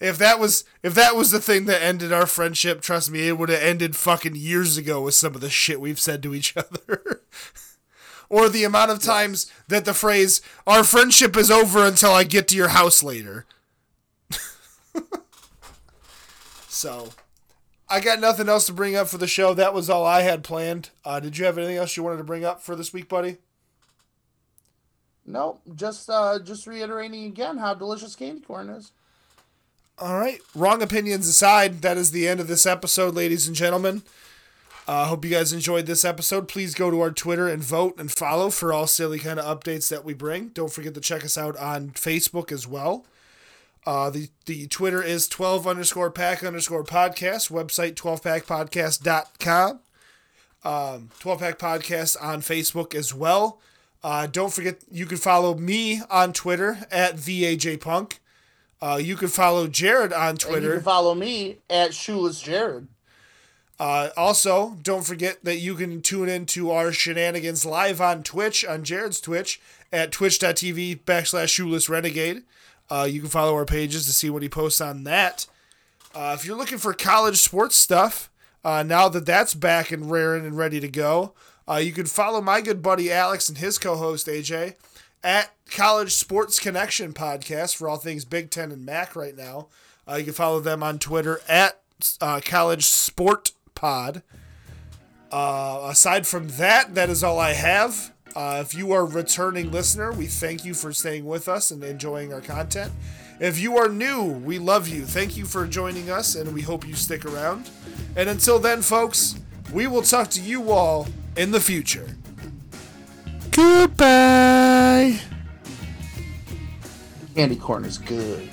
if that was if that was the thing that ended our friendship, trust me, it would have ended fucking years ago with some of the shit we've said to each other. or the amount of times that the phrase "our friendship is over until I get to your house later." so, I got nothing else to bring up for the show. That was all I had planned. Uh, did you have anything else you wanted to bring up for this week, buddy? Nope, just uh, just reiterating again how delicious candy corn is. All right. Wrong opinions aside, that is the end of this episode, ladies and gentlemen. I uh, hope you guys enjoyed this episode. Please go to our Twitter and vote and follow for all silly kind of updates that we bring. Don't forget to check us out on Facebook as well. Uh, the, the Twitter is 12 underscore pack underscore podcast, website 12packpodcast.com. Um, 12 pack podcast on Facebook as well. Uh, don't forget, you can follow me on Twitter at VAJPunk. Uh, you can follow Jared on And you Twitter. can follow me at Shoeless Jared. Uh, also, don't forget that you can tune in to our shenanigans live on Twitch, on Jared's Twitch, at twitch.tv backslash shoeless renegade. Uh, you can follow our pages to see what he posts on that. Uh, if you're looking for college sports stuff, uh, now that that's back and raring and ready to go, uh, you can follow my good buddy Alex and his co host AJ at College Sports Connection Podcast for all things Big Ten and MAC right now. Uh, you can follow them on Twitter at uh, College Sport Pod. Aside from that, that is all I have. Uh, if you are a returning listener, we thank you for staying with us and enjoying our content. If you are new, we love you. Thank you for joining us, and we hope you stick around. And until then, folks, we will talk to you all in the future. Goodbye. Candy corn is good.